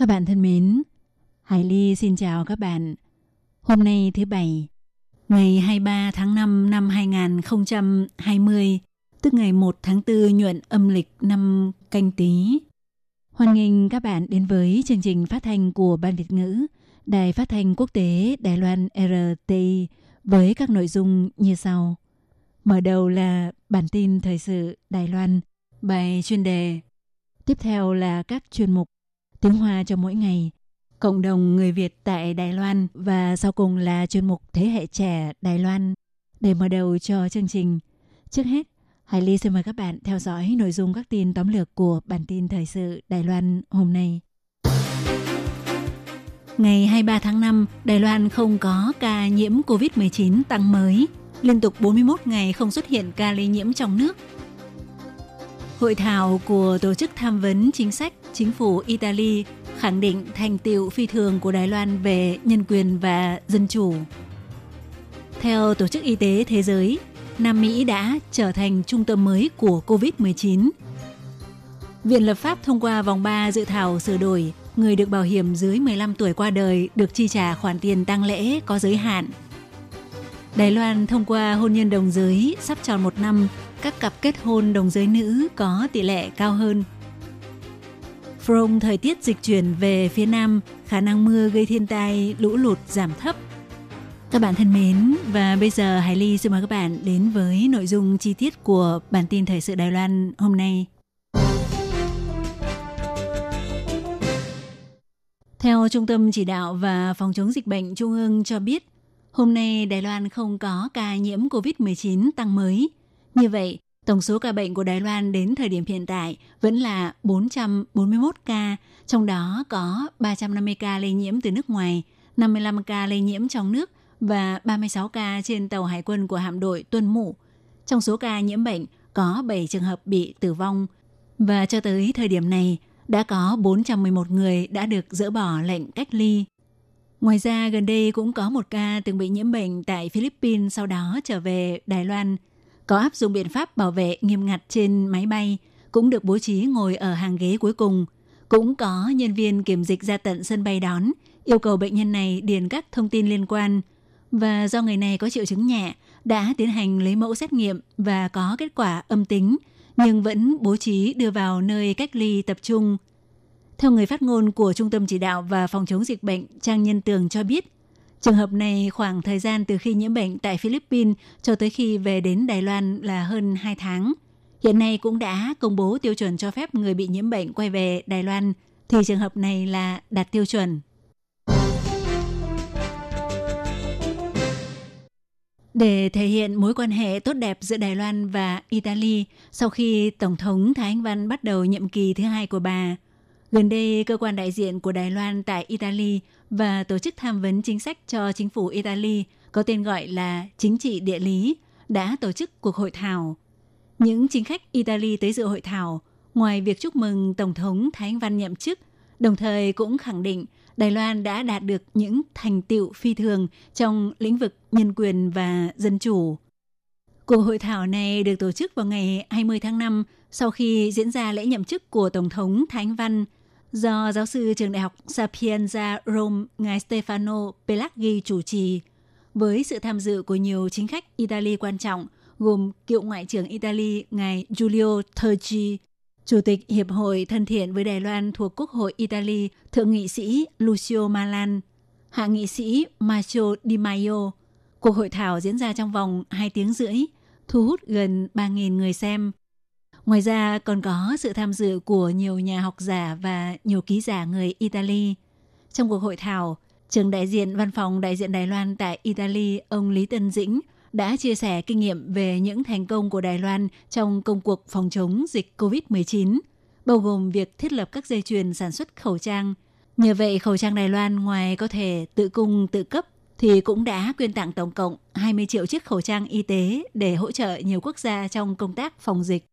Các bạn thân mến, Hải Ly xin chào các bạn. Hôm nay thứ Bảy, ngày 23 tháng 5 năm 2020, tức ngày 1 tháng 4 nhuận âm lịch năm canh tí. Hoan nghênh các bạn đến với chương trình phát thanh của Ban Việt ngữ, Đài phát thanh quốc tế Đài Loan RTI với các nội dung như sau. Mở đầu là bản tin thời sự Đài Loan, bài chuyên đề. Tiếp theo là các chuyên mục tiếng Hoa cho mỗi ngày, cộng đồng người Việt tại Đài Loan và sau cùng là chuyên mục Thế hệ trẻ Đài Loan. Để mở đầu cho chương trình, trước hết, Hải Ly xin mời các bạn theo dõi nội dung các tin tóm lược của bản tin thời sự Đài Loan hôm nay. Ngày 23 tháng 5, Đài Loan không có ca nhiễm COVID-19 tăng mới, liên tục 41 ngày không xuất hiện ca lây nhiễm trong nước. Hội thảo của Tổ chức Tham vấn Chính sách Chính phủ Italy khẳng định thành tiệu phi thường của Đài Loan về nhân quyền và dân chủ. Theo Tổ chức Y tế Thế giới, Nam Mỹ đã trở thành trung tâm mới của COVID-19. Viện lập pháp thông qua vòng 3 dự thảo sửa đổi, người được bảo hiểm dưới 15 tuổi qua đời được chi trả khoản tiền tang lễ có giới hạn. Đài Loan thông qua hôn nhân đồng giới sắp tròn một năm, các cặp kết hôn đồng giới nữ có tỷ lệ cao hơn. From thời tiết dịch chuyển về phía Nam, khả năng mưa gây thiên tai, lũ lụt giảm thấp. Các bạn thân mến, và bây giờ Hải Ly xin mời các bạn đến với nội dung chi tiết của bản tin thời sự Đài Loan hôm nay. Theo Trung tâm Chỉ đạo và Phòng chống dịch bệnh Trung ương cho biết, hôm nay Đài Loan không có ca nhiễm COVID-19 tăng mới. Như vậy, tổng số ca bệnh của Đài Loan đến thời điểm hiện tại vẫn là 441 ca, trong đó có 350 ca lây nhiễm từ nước ngoài, 55 ca lây nhiễm trong nước và 36 ca trên tàu hải quân của hạm đội Tuân Mụ. Trong số ca nhiễm bệnh, có 7 trường hợp bị tử vong. Và cho tới thời điểm này, đã có 411 người đã được dỡ bỏ lệnh cách ly. Ngoài ra, gần đây cũng có một ca từng bị nhiễm bệnh tại Philippines sau đó trở về Đài Loan. Có áp dụng biện pháp bảo vệ nghiêm ngặt trên máy bay, cũng được bố trí ngồi ở hàng ghế cuối cùng. Cũng có nhân viên kiểm dịch ra tận sân bay đón, yêu cầu bệnh nhân này điền các thông tin liên quan. Và do người này có triệu chứng nhẹ, đã tiến hành lấy mẫu xét nghiệm và có kết quả âm tính, nhưng vẫn bố trí đưa vào nơi cách ly tập trung. Theo người phát ngôn của Trung tâm Chỉ đạo và Phòng chống dịch bệnh Trang Nhân Tường cho biết, trường hợp này khoảng thời gian từ khi nhiễm bệnh tại Philippines cho tới khi về đến Đài Loan là hơn 2 tháng. Hiện nay cũng đã công bố tiêu chuẩn cho phép người bị nhiễm bệnh quay về Đài Loan, thì trường hợp này là đạt tiêu chuẩn. Để thể hiện mối quan hệ tốt đẹp giữa Đài Loan và Italy sau khi Tổng thống Thái Anh Văn bắt đầu nhiệm kỳ thứ hai của bà, gần đây cơ quan đại diện của Đài Loan tại Italy và tổ chức tham vấn chính sách cho chính phủ Italy có tên gọi là Chính trị địa lý đã tổ chức cuộc hội thảo. Những chính khách Italy tới dự hội thảo, ngoài việc chúc mừng Tổng thống Thái Anh Văn nhậm chức, đồng thời cũng khẳng định Đài Loan đã đạt được những thành tiệu phi thường trong lĩnh vực nhân quyền và dân chủ. Cuộc hội thảo này được tổ chức vào ngày 20 tháng 5 sau khi diễn ra lễ nhậm chức của Tổng thống Thái Anh Văn do giáo sư trường đại học Sapienza Rome ngài Stefano Pelaghi chủ trì, với sự tham dự của nhiều chính khách Italy quan trọng gồm cựu ngoại trưởng Italy ngài Giulio Tergi, Chủ tịch Hiệp hội Thân thiện với Đài Loan thuộc Quốc hội Italy, Thượng nghị sĩ Lucio Malan, Hạ nghị sĩ Marcio Di Maio. Cuộc hội thảo diễn ra trong vòng 2 tiếng rưỡi, thu hút gần 3.000 người xem. Ngoài ra còn có sự tham dự của nhiều nhà học giả và nhiều ký giả người Italy. Trong cuộc hội thảo, trường đại diện văn phòng đại diện Đài Loan tại Italy, ông Lý Tân Dĩnh đã chia sẻ kinh nghiệm về những thành công của Đài Loan trong công cuộc phòng chống dịch COVID-19, bao gồm việc thiết lập các dây chuyền sản xuất khẩu trang. Nhờ vậy, khẩu trang Đài Loan ngoài có thể tự cung tự cấp thì cũng đã quyên tặng tổng cộng 20 triệu chiếc khẩu trang y tế để hỗ trợ nhiều quốc gia trong công tác phòng dịch.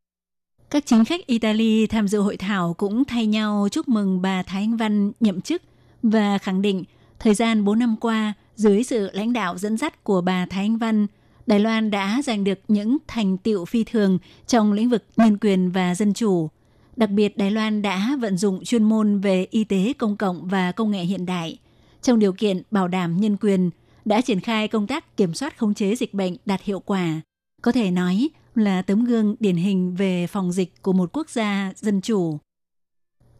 Các chính khách Italy tham dự hội thảo cũng thay nhau chúc mừng bà Thái Anh Văn nhậm chức và khẳng định thời gian 4 năm qua, dưới sự lãnh đạo dẫn dắt của bà Thái Anh Văn, Đài Loan đã giành được những thành tiệu phi thường trong lĩnh vực nhân quyền và dân chủ. Đặc biệt, Đài Loan đã vận dụng chuyên môn về y tế công cộng và công nghệ hiện đại. Trong điều kiện bảo đảm nhân quyền, đã triển khai công tác kiểm soát khống chế dịch bệnh đạt hiệu quả. Có thể nói là tấm gương điển hình về phòng dịch của một quốc gia dân chủ.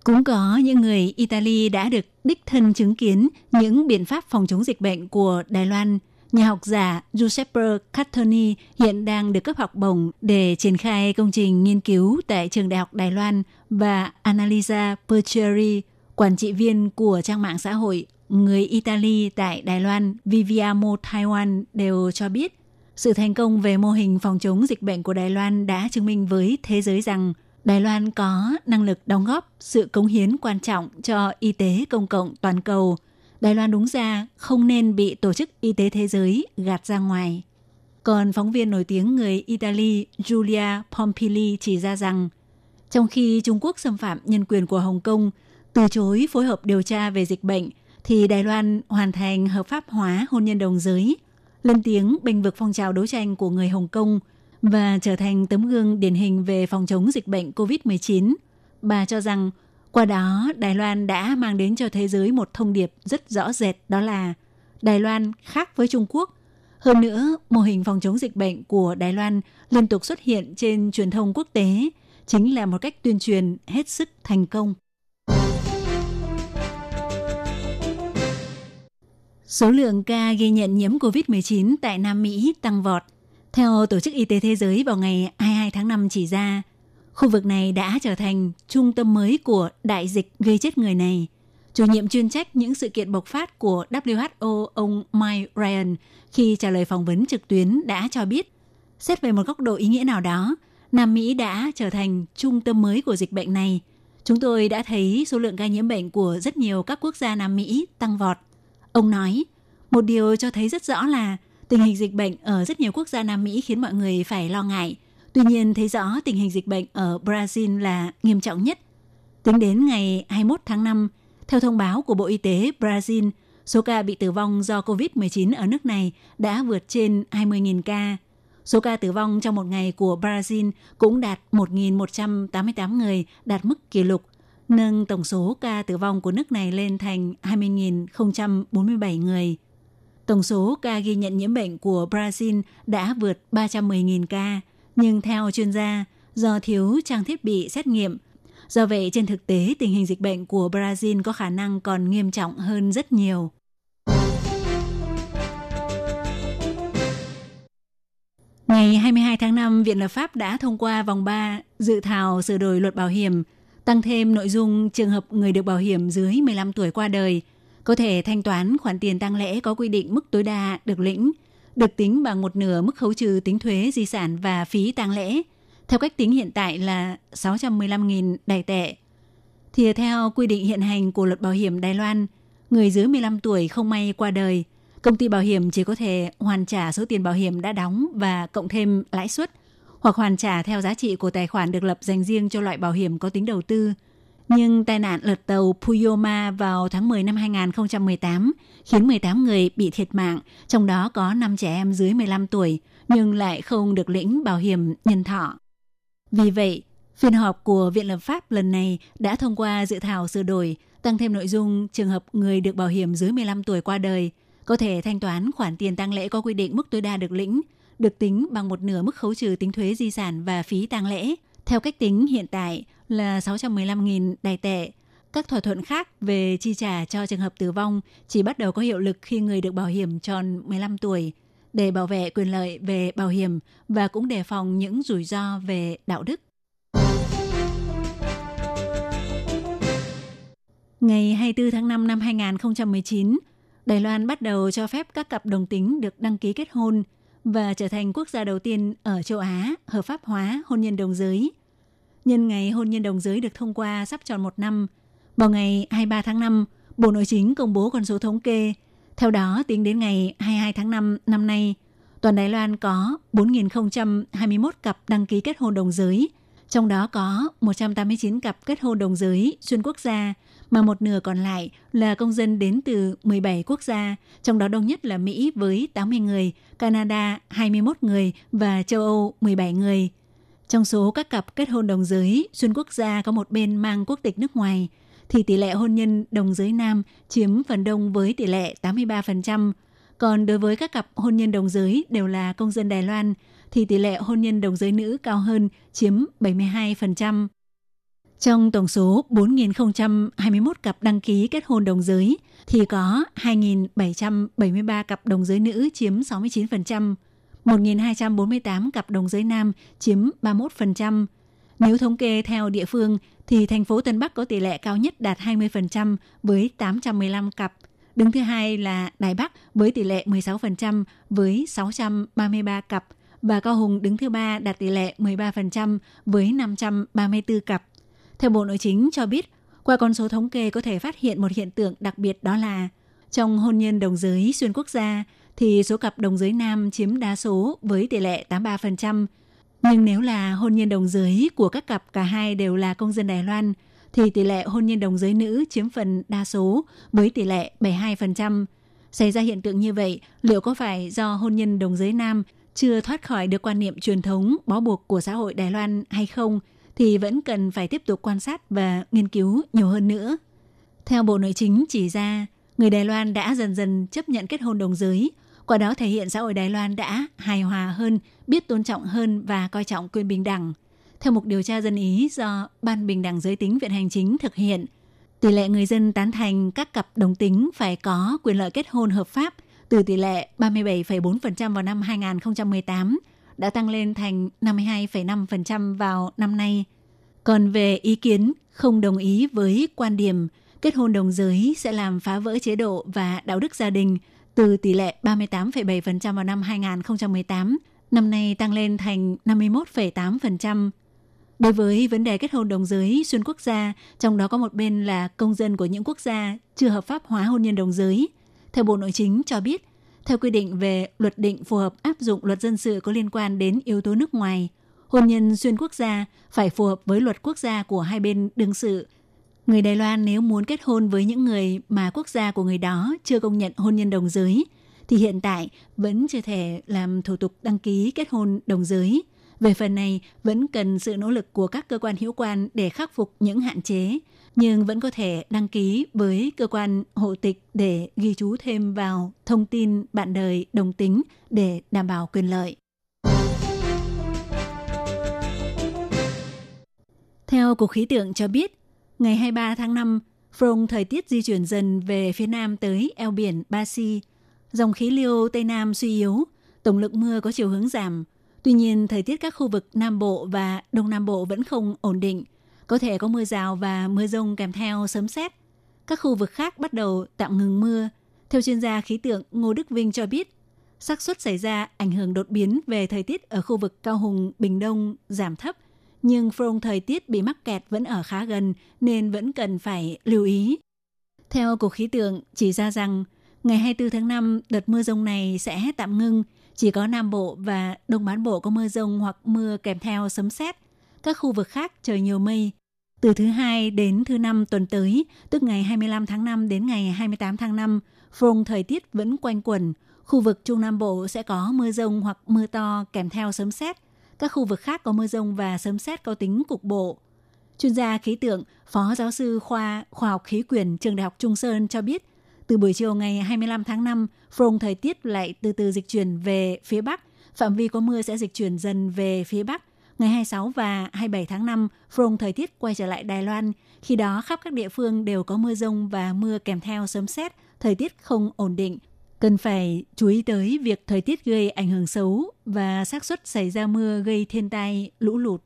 Cũng có những người Italy đã được đích thân chứng kiến những biện pháp phòng chống dịch bệnh của Đài Loan. Nhà học giả Giuseppe Cattoni hiện đang được cấp học bổng để triển khai công trình nghiên cứu tại trường đại học Đài Loan và Annalisa Percheri, quản trị viên của trang mạng xã hội người Italy tại Đài Loan Viviamo Taiwan đều cho biết sự thành công về mô hình phòng chống dịch bệnh của Đài Loan đã chứng minh với thế giới rằng Đài Loan có năng lực đóng góp sự cống hiến quan trọng cho y tế công cộng toàn cầu. Đài Loan đúng ra không nên bị Tổ chức Y tế Thế giới gạt ra ngoài. Còn phóng viên nổi tiếng người Italy Giulia Pompili chỉ ra rằng, trong khi Trung Quốc xâm phạm nhân quyền của Hồng Kông, từ chối phối hợp điều tra về dịch bệnh, thì Đài Loan hoàn thành hợp pháp hóa hôn nhân đồng giới, lên tiếng bênh vực phong trào đấu tranh của người Hồng Kông – và trở thành tấm gương điển hình về phòng chống dịch bệnh COVID-19. Bà cho rằng qua đó Đài Loan đã mang đến cho thế giới một thông điệp rất rõ rệt đó là Đài Loan khác với Trung Quốc. Hơn nữa, mô hình phòng chống dịch bệnh của Đài Loan liên tục xuất hiện trên truyền thông quốc tế chính là một cách tuyên truyền hết sức thành công. Số lượng ca ghi nhận nhiễm COVID-19 tại Nam Mỹ tăng vọt – theo Tổ chức Y tế Thế giới vào ngày 22 tháng 5 chỉ ra, khu vực này đã trở thành trung tâm mới của đại dịch gây chết người này. Chủ nhiệm chuyên trách những sự kiện bộc phát của WHO ông Mike Ryan khi trả lời phỏng vấn trực tuyến đã cho biết, xét về một góc độ ý nghĩa nào đó, Nam Mỹ đã trở thành trung tâm mới của dịch bệnh này. Chúng tôi đã thấy số lượng ca nhiễm bệnh của rất nhiều các quốc gia Nam Mỹ tăng vọt. Ông nói, một điều cho thấy rất rõ là Tình hình dịch bệnh ở rất nhiều quốc gia Nam Mỹ khiến mọi người phải lo ngại. Tuy nhiên, thấy rõ tình hình dịch bệnh ở Brazil là nghiêm trọng nhất. Tính đến ngày 21 tháng 5, theo thông báo của Bộ Y tế Brazil, số ca bị tử vong do COVID-19 ở nước này đã vượt trên 20.000 ca. Số ca tử vong trong một ngày của Brazil cũng đạt 1.188 người, đạt mức kỷ lục, nâng tổng số ca tử vong của nước này lên thành 20.047 người. Tổng số ca ghi nhận nhiễm bệnh của Brazil đã vượt 310.000 ca, nhưng theo chuyên gia, do thiếu trang thiết bị xét nghiệm, do vậy trên thực tế tình hình dịch bệnh của Brazil có khả năng còn nghiêm trọng hơn rất nhiều. Ngày 22 tháng 5, Viện Lập pháp đã thông qua vòng 3 dự thảo sửa đổi luật bảo hiểm, tăng thêm nội dung trường hợp người được bảo hiểm dưới 15 tuổi qua đời – có thể thanh toán khoản tiền tăng lễ có quy định mức tối đa được lĩnh, được tính bằng một nửa mức khấu trừ tính thuế di sản và phí tăng lễ, theo cách tính hiện tại là 615.000 đài tệ. Thì theo quy định hiện hành của luật bảo hiểm Đài Loan, người dưới 15 tuổi không may qua đời, công ty bảo hiểm chỉ có thể hoàn trả số tiền bảo hiểm đã đóng và cộng thêm lãi suất, hoặc hoàn trả theo giá trị của tài khoản được lập dành riêng cho loại bảo hiểm có tính đầu tư – nhưng tai nạn lật tàu Puyoma vào tháng 10 năm 2018 khiến 18 người bị thiệt mạng, trong đó có 5 trẻ em dưới 15 tuổi, nhưng lại không được lĩnh bảo hiểm nhân thọ. Vì vậy, phiên họp của Viện Lập pháp lần này đã thông qua dự thảo sửa đổi, tăng thêm nội dung trường hợp người được bảo hiểm dưới 15 tuổi qua đời, có thể thanh toán khoản tiền tăng lễ có quy định mức tối đa được lĩnh, được tính bằng một nửa mức khấu trừ tính thuế di sản và phí tăng lễ. Theo cách tính hiện tại, là 615.000 đài tệ. Các thỏa thuận khác về chi trả cho trường hợp tử vong chỉ bắt đầu có hiệu lực khi người được bảo hiểm tròn 15 tuổi để bảo vệ quyền lợi về bảo hiểm và cũng đề phòng những rủi ro về đạo đức. Ngày 24 tháng 5 năm 2019, Đài Loan bắt đầu cho phép các cặp đồng tính được đăng ký kết hôn và trở thành quốc gia đầu tiên ở châu Á hợp pháp hóa hôn nhân đồng giới – nhân ngày hôn nhân đồng giới được thông qua sắp tròn một năm. Vào ngày 23 tháng 5, Bộ Nội chính công bố con số thống kê. Theo đó, tính đến ngày 22 tháng 5 năm nay, toàn Đài Loan có 4.021 cặp đăng ký kết hôn đồng giới, trong đó có 189 cặp kết hôn đồng giới xuyên quốc gia, mà một nửa còn lại là công dân đến từ 17 quốc gia, trong đó đông nhất là Mỹ với 80 người, Canada 21 người và châu Âu 17 người. Trong số các cặp kết hôn đồng giới xuyên quốc gia có một bên mang quốc tịch nước ngoài, thì tỷ lệ hôn nhân đồng giới nam chiếm phần đông với tỷ lệ 83%. Còn đối với các cặp hôn nhân đồng giới đều là công dân Đài Loan, thì tỷ lệ hôn nhân đồng giới nữ cao hơn, chiếm 72%. Trong tổng số 4.021 cặp đăng ký kết hôn đồng giới, thì có 2.773 cặp đồng giới nữ chiếm 69%, 1.248 cặp đồng giới nam chiếm 31%. Nếu thống kê theo địa phương, thì thành phố Tân Bắc có tỷ lệ cao nhất đạt 20% với 815 cặp. Đứng thứ hai là Đài Bắc với tỷ lệ 16% với 633 cặp và Cao Hùng đứng thứ ba đạt tỷ lệ 13% với 534 cặp. Theo Bộ Nội chính cho biết, qua con số thống kê có thể phát hiện một hiện tượng đặc biệt đó là trong hôn nhân đồng giới xuyên quốc gia thì số cặp đồng giới nam chiếm đa số với tỷ lệ 83%. Nhưng nếu là hôn nhân đồng giới của các cặp cả hai đều là công dân Đài Loan thì tỷ lệ hôn nhân đồng giới nữ chiếm phần đa số với tỷ lệ 72%. Xảy ra hiện tượng như vậy, liệu có phải do hôn nhân đồng giới nam chưa thoát khỏi được quan niệm truyền thống bó buộc của xã hội Đài Loan hay không thì vẫn cần phải tiếp tục quan sát và nghiên cứu nhiều hơn nữa. Theo Bộ Nội chính chỉ ra, người Đài Loan đã dần dần chấp nhận kết hôn đồng giới, qua đó thể hiện xã hội Đài Loan đã hài hòa hơn, biết tôn trọng hơn và coi trọng quyền bình đẳng. Theo một điều tra dân ý do Ban Bình đẳng Giới tính Viện Hành Chính thực hiện, tỷ lệ người dân tán thành các cặp đồng tính phải có quyền lợi kết hôn hợp pháp từ tỷ lệ 37,4% vào năm 2018 đã tăng lên thành 52,5% vào năm nay. Còn về ý kiến không đồng ý với quan điểm kết hôn đồng giới sẽ làm phá vỡ chế độ và đạo đức gia đình từ tỷ lệ 38,7% vào năm 2018, năm nay tăng lên thành 51,8%. Đối với vấn đề kết hôn đồng giới xuyên quốc gia, trong đó có một bên là công dân của những quốc gia chưa hợp pháp hóa hôn nhân đồng giới. Theo Bộ Nội chính cho biết, theo quy định về luật định phù hợp áp dụng luật dân sự có liên quan đến yếu tố nước ngoài, hôn nhân xuyên quốc gia phải phù hợp với luật quốc gia của hai bên đương sự. Người Đài Loan nếu muốn kết hôn với những người mà quốc gia của người đó chưa công nhận hôn nhân đồng giới, thì hiện tại vẫn chưa thể làm thủ tục đăng ký kết hôn đồng giới. Về phần này, vẫn cần sự nỗ lực của các cơ quan hữu quan để khắc phục những hạn chế, nhưng vẫn có thể đăng ký với cơ quan hộ tịch để ghi chú thêm vào thông tin bạn đời đồng tính để đảm bảo quyền lợi. Theo Cục Khí tượng cho biết, ngày 23 tháng 5, front thời tiết di chuyển dần về phía nam tới eo biển Ba Si. Dòng khí lưu Tây Nam suy yếu, tổng lượng mưa có chiều hướng giảm. Tuy nhiên, thời tiết các khu vực Nam Bộ và Đông Nam Bộ vẫn không ổn định – có thể có mưa rào và mưa rông kèm theo sấm sét. Các khu vực khác bắt đầu tạm ngừng mưa. Theo chuyên gia khí tượng Ngô Đức Vinh cho biết, xác suất xảy ra ảnh hưởng đột biến về thời tiết ở khu vực Cao Hùng, Bình Đông giảm thấp, nhưng front thời tiết bị mắc kẹt vẫn ở khá gần nên vẫn cần phải lưu ý. Theo Cục Khí tượng chỉ ra rằng, ngày 24 tháng 5 đợt mưa rông này sẽ tạm ngưng, chỉ có Nam Bộ và Đông Bán Bộ có mưa rông hoặc mưa kèm theo sấm sét. Các khu vực khác trời nhiều mây, từ thứ hai đến thứ năm tuần tới, tức ngày 25 tháng 5 đến ngày 28 tháng 5, front thời tiết vẫn quanh quẩn. Khu vực Trung Nam Bộ sẽ có mưa rông hoặc mưa to kèm theo sấm sét. Các khu vực khác có mưa rông và sấm sét có tính cục bộ. Chuyên gia khí tượng, Phó giáo sư khoa khoa học khí quyển trường Đại học Trung Sơn cho biết, từ buổi chiều ngày 25 tháng 5, front thời tiết lại từ từ dịch chuyển về phía Bắc. Phạm vi có mưa sẽ dịch chuyển dần về phía Bắc Ngày 26 và 27 tháng 5, front thời tiết quay trở lại Đài Loan. Khi đó, khắp các địa phương đều có mưa rông và mưa kèm theo sấm sét, thời tiết không ổn định. Cần phải chú ý tới việc thời tiết gây ảnh hưởng xấu và xác suất xảy ra mưa gây thiên tai, lũ lụt.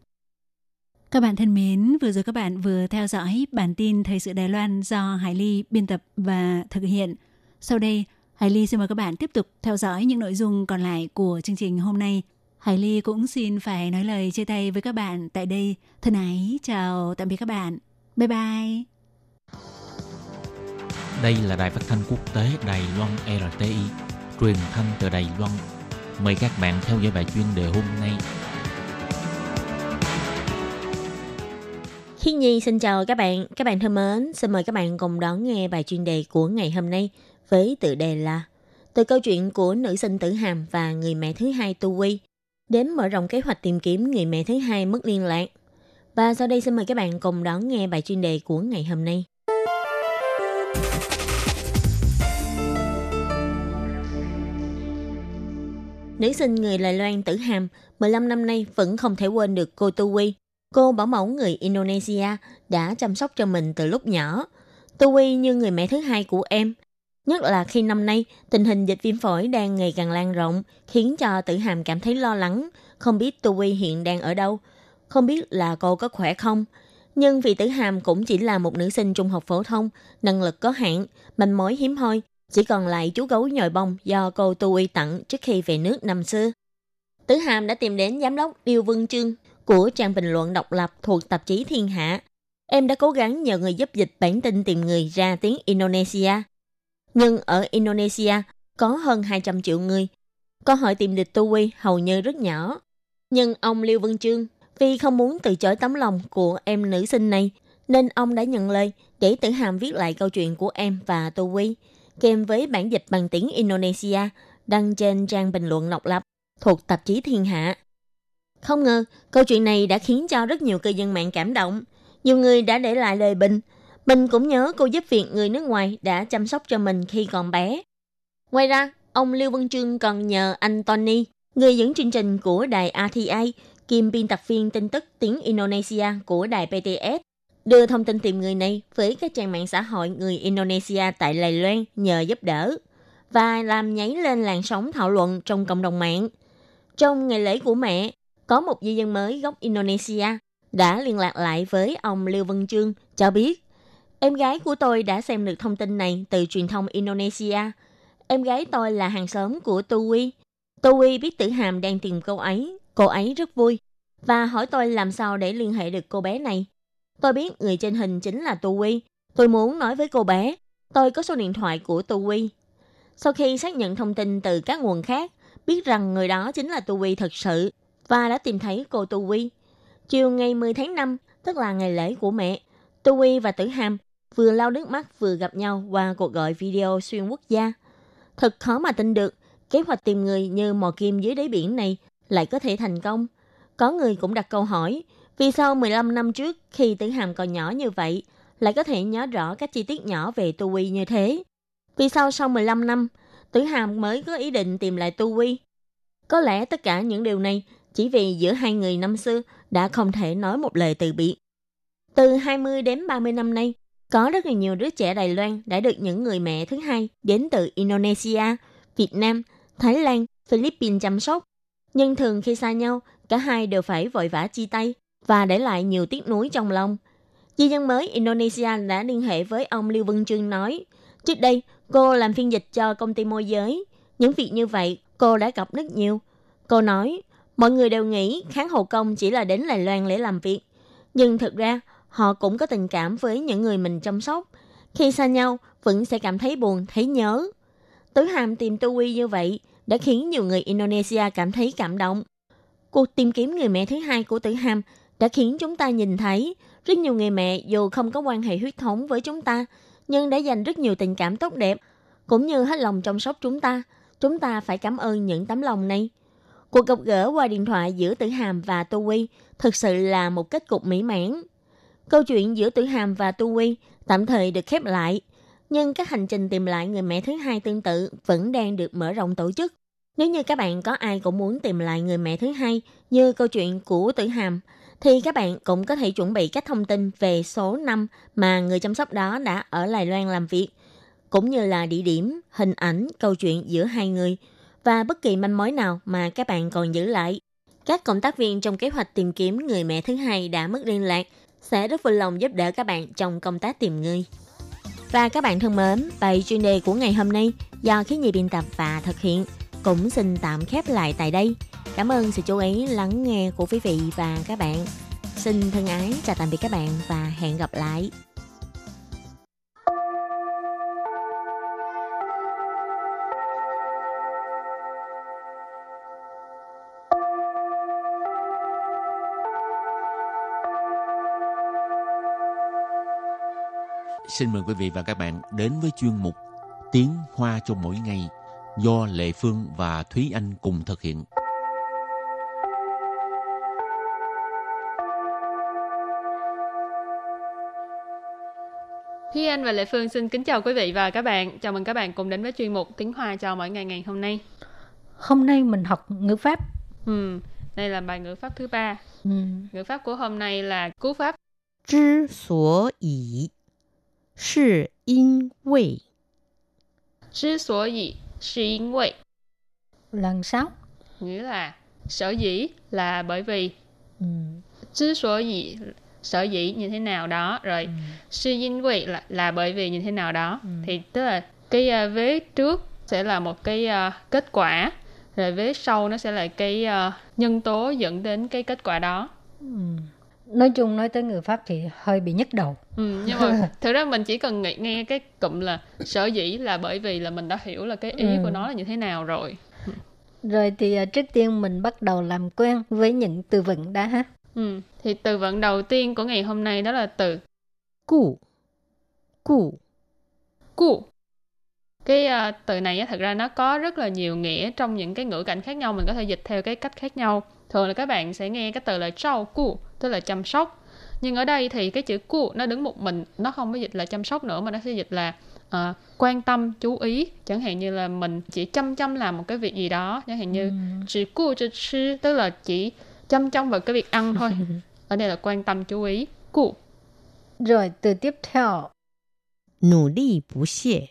Các bạn thân mến, vừa rồi các bạn vừa theo dõi bản tin Thời sự Đài Loan do Hải Ly biên tập và thực hiện. Sau đây, Hải Ly xin mời các bạn tiếp tục theo dõi những nội dung còn lại của chương trình hôm nay. Hải Ly cũng xin phải nói lời chia tay với các bạn tại đây. Thân ái, chào tạm biệt các bạn. Bye bye. Đây là đài phát thanh quốc tế Đài Loan RTI, truyền thanh từ Đài Loan. Mời các bạn theo dõi bài chuyên đề hôm nay. Khi Nhi xin chào các bạn, các bạn thân mến, xin mời các bạn cùng đón nghe bài chuyên đề của ngày hôm nay với tựa đề là Từ câu chuyện của nữ sinh tử hàm và người mẹ thứ hai Tu Quy đến mở rộng kế hoạch tìm kiếm người mẹ thứ hai mất liên lạc. Và sau đây xin mời các bạn cùng đón nghe bài chuyên đề của ngày hôm nay. Nữ sinh người Lài Loan tử hàm 15 năm nay vẫn không thể quên được cô Tu Quy. Cô bảo mẫu người Indonesia đã chăm sóc cho mình từ lúc nhỏ. Tu Quy như người mẹ thứ hai của em. Nhất là khi năm nay tình hình dịch viêm phổi đang ngày càng lan rộng, khiến cho tử hàm cảm thấy lo lắng, không biết Tu Quy hiện đang ở đâu, không biết là cô có khỏe không. Nhưng vì tử hàm cũng chỉ là một nữ sinh trung học phổ thông, năng lực có hạn, manh mối hiếm hoi, chỉ còn lại chú gấu nhồi bông do cô Tu Uy tặng trước khi về nước năm xưa. Tử Hàm đã tìm đến giám đốc Điêu Vương Trương của trang bình luận độc lập thuộc tạp chí Thiên Hạ. Em đã cố gắng nhờ người giúp dịch bản tin tìm người ra tiếng Indonesia. Nhưng ở Indonesia có hơn 200 triệu người. Câu hỏi tìm địch Tu Uy hầu như rất nhỏ. Nhưng ông Liêu Vân Trương vì không muốn từ chối tấm lòng của em nữ sinh này, nên ông đã nhận lời để Tử Hàm viết lại câu chuyện của em và Tu Uy kèm với bản dịch bằng tiếng Indonesia đăng trên trang bình luận độc lập thuộc tạp chí Thiên Hạ. Không ngờ, câu chuyện này đã khiến cho rất nhiều cư dân mạng cảm động. Nhiều người đã để lại lời bình. Mình cũng nhớ cô giúp việc người nước ngoài đã chăm sóc cho mình khi còn bé. Ngoài ra, ông Lưu Văn Trương còn nhờ anh Tony, người dẫn chương trình của đài RTA, kiêm biên tập viên tin tức tiếng Indonesia của đài PTS, đưa thông tin tìm người này với các trang mạng xã hội người Indonesia tại Lài Loan nhờ giúp đỡ và làm nhảy lên làn sóng thảo luận trong cộng đồng mạng. Trong ngày lễ của mẹ, có một di dân mới gốc Indonesia đã liên lạc lại với ông Lưu Văn Trương cho biết em gái của tôi đã xem được thông tin này từ truyền thông Indonesia. Em gái tôi là hàng xóm của Tui. Tui biết tử hàm đang tìm cô ấy. Cô ấy rất vui và hỏi tôi làm sao để liên hệ được cô bé này. Tôi biết người trên hình chính là Tui. Tôi muốn nói với cô bé, tôi có số điện thoại của Tui. Sau khi xác nhận thông tin từ các nguồn khác, biết rằng người đó chính là Tui thật sự và đã tìm thấy cô Tui. Chiều ngày 10 tháng 5, tức là ngày lễ của mẹ, Tui và Tử Hàm vừa lau nước mắt vừa gặp nhau qua cuộc gọi video xuyên quốc gia. Thật khó mà tin được, kế hoạch tìm người như mò kim dưới đáy biển này lại có thể thành công. Có người cũng đặt câu hỏi, vì sao 15 năm trước khi Tử Hàm còn nhỏ như vậy lại có thể nhớ rõ các chi tiết nhỏ về Tu Quy như thế? Vì sao sau 15 năm Tử Hàm mới có ý định tìm lại Tu Quy? Có lẽ tất cả những điều này chỉ vì giữa hai người năm xưa đã không thể nói một lời từ biệt. Từ 20 đến 30 năm nay, có rất là nhiều đứa trẻ Đài Loan đã được những người mẹ thứ hai đến từ Indonesia, Việt Nam, Thái Lan, Philippines chăm sóc. Nhưng thường khi xa nhau, cả hai đều phải vội vã chia tay và để lại nhiều tiếc nuối trong lòng. Di dân mới Indonesia đã liên hệ với ông Lưu Vân Trương nói, trước đây cô làm phiên dịch cho công ty môi giới. Những việc như vậy cô đã gặp rất nhiều. Cô nói, mọi người đều nghĩ kháng hộ công chỉ là đến Đài Loan để làm việc. Nhưng thực ra, họ cũng có tình cảm với những người mình chăm sóc. Khi xa nhau, vẫn sẽ cảm thấy buồn, thấy nhớ. Tứ Hàm tìm Tu Uy như vậy đã khiến nhiều người Indonesia cảm thấy cảm động. Cuộc tìm kiếm người mẹ thứ hai của Tử Hàm đã khiến chúng ta nhìn thấy rất nhiều người mẹ dù không có quan hệ huyết thống với chúng ta, nhưng đã dành rất nhiều tình cảm tốt đẹp, cũng như hết lòng chăm sóc chúng ta. Chúng ta phải cảm ơn những tấm lòng này. Cuộc gặp gỡ qua điện thoại giữa Tử Hàm và Tu Quy thực sự là một kết cục mỹ mãn. Câu chuyện giữa Tử Hàm và Tu Quy tạm thời được khép lại, nhưng các hành trình tìm lại người mẹ thứ hai tương tự vẫn đang được mở rộng tổ chức. Nếu như các bạn có ai cũng muốn tìm lại người mẹ thứ hai như câu chuyện của Tử Hàm, thì các bạn cũng có thể chuẩn bị các thông tin về số năm mà người chăm sóc đó đã ở Lài Loan làm việc, cũng như là địa điểm, hình ảnh, câu chuyện giữa hai người và bất kỳ manh mối nào mà các bạn còn giữ lại. Các cộng tác viên trong kế hoạch tìm kiếm người mẹ thứ hai đã mất liên lạc sẽ rất vui lòng giúp đỡ các bạn trong công tác tìm người. Và các bạn thân mến, bài chuyên đề của ngày hôm nay do khí nhi biên tập và thực hiện cũng xin tạm khép lại tại đây. Cảm ơn sự chú ý lắng nghe của quý vị và các bạn. Xin thân ái chào tạm biệt các bạn và hẹn gặp lại. xin mời quý vị và các bạn đến với chuyên mục Tiếng Hoa cho mỗi ngày do Lệ Phương và Thúy Anh cùng thực hiện. Thúy Anh và Lệ Phương xin kính chào quý vị và các bạn. Chào mừng các bạn cùng đến với chuyên mục Tiếng Hoa cho mỗi ngày ngày hôm nay. Hôm nay mình học ngữ pháp. Ừ, đây là bài ngữ pháp thứ ba. Ừ. Ngữ pháp của hôm nay là cú pháp. Chứ sở dĩ. 是因为 Chứ số dĩ是因为 Lần sáu. nghĩa là sở dĩ là bởi vì Ừ. chứ số dĩ sở dĩ như thế nào đó rồi sư因为là là bởi vì như thế nào đó thì tức là cái uh, vế trước sẽ là một cái uh, kết quả rồi vế sau nó sẽ là cái uh, nhân tố dẫn đến cái kết quả đó Ừ. Nói chung nói tới ngữ pháp thì hơi bị nhức đầu. Ừ, nhưng mà thực ra mình chỉ cần nghe, nghe cái cụm là sở dĩ là bởi vì là mình đã hiểu là cái ý Ừ. của nó là như thế nào rồi. Rồi thì à, trước tiên mình bắt đầu làm quen với những từ vựng đã ha. Ừ. Thì từ vựng đầu tiên của ngày hôm nay đó là từ 故故 cu. Cái à, từ này á, thật ra nó có rất là nhiều nghĩa trong những cái ngữ cảnh khác nhau mình có thể dịch theo cái cách khác nhau. Thường là các bạn sẽ nghe cái từ là trao cu, tức là chăm sóc. Nhưng ở đây thì cái chữ cu nó đứng một mình, nó không có dịch là chăm sóc nữa mà nó sẽ dịch là à, quan tâm, chú ý. Chẳng hạn như là mình chỉ chăm chăm làm một cái việc gì đó, chẳng hạn như chỉ cu cho sư, tức là chỉ chăm chăm vào cái việc ăn thôi. Ở đây là quan tâm, chú ý. Cu. Rồi từ tiếp theo 努力不懈，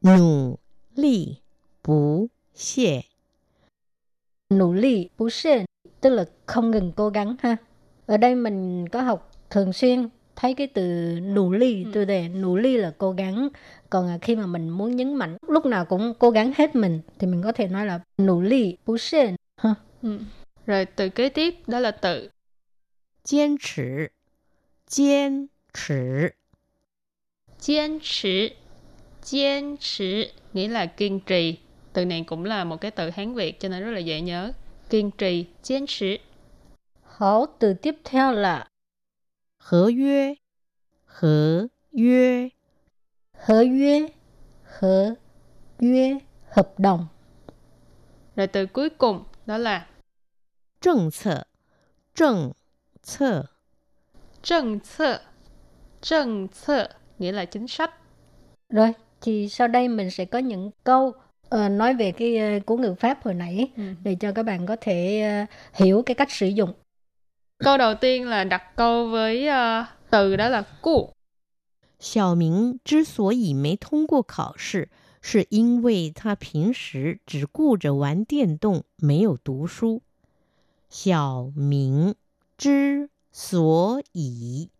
努力不懈， nỗ lực bù sen tức là không ngừng cố gắng ha. Ở đây mình có học thường xuyên thấy cái từ nỗ lực ừ. tôi đề nỗ lực là cố gắng. Còn à, khi mà mình muốn nhấn mạnh lúc nào cũng cố gắng hết mình thì mình có thể nói là nỗ lực bù ha. Ừ. rồi từ kế tiếp đó là từ kiên trì. Kiên trì. Kiên trì. Kiên trì nghĩa là kiên trì. Từ này cũng là một cái từ hán việt cho nên rất là dễ nhớ Kiên trì, kiên trì. Hảo từ tiếp theo là 合约，合约， hợp约hợp约hợp đồng Rồi từ cuối cùng đó là 政策，政策， trân策. Trân策nghĩa là chính sách. rồi thì sau đây mình sẽ có những câu ờ, nói về cái ờ, của ngữ pháp hồi nãy Ừ. để cho các bạn có thể ờ, hiểu cái cách sử dụng Câu đầu tiên là đặt câu với ờ, từ đó là cu. 小明之所以没通过考试，是因为他平时只顾着玩电动，没有读书。小明之所以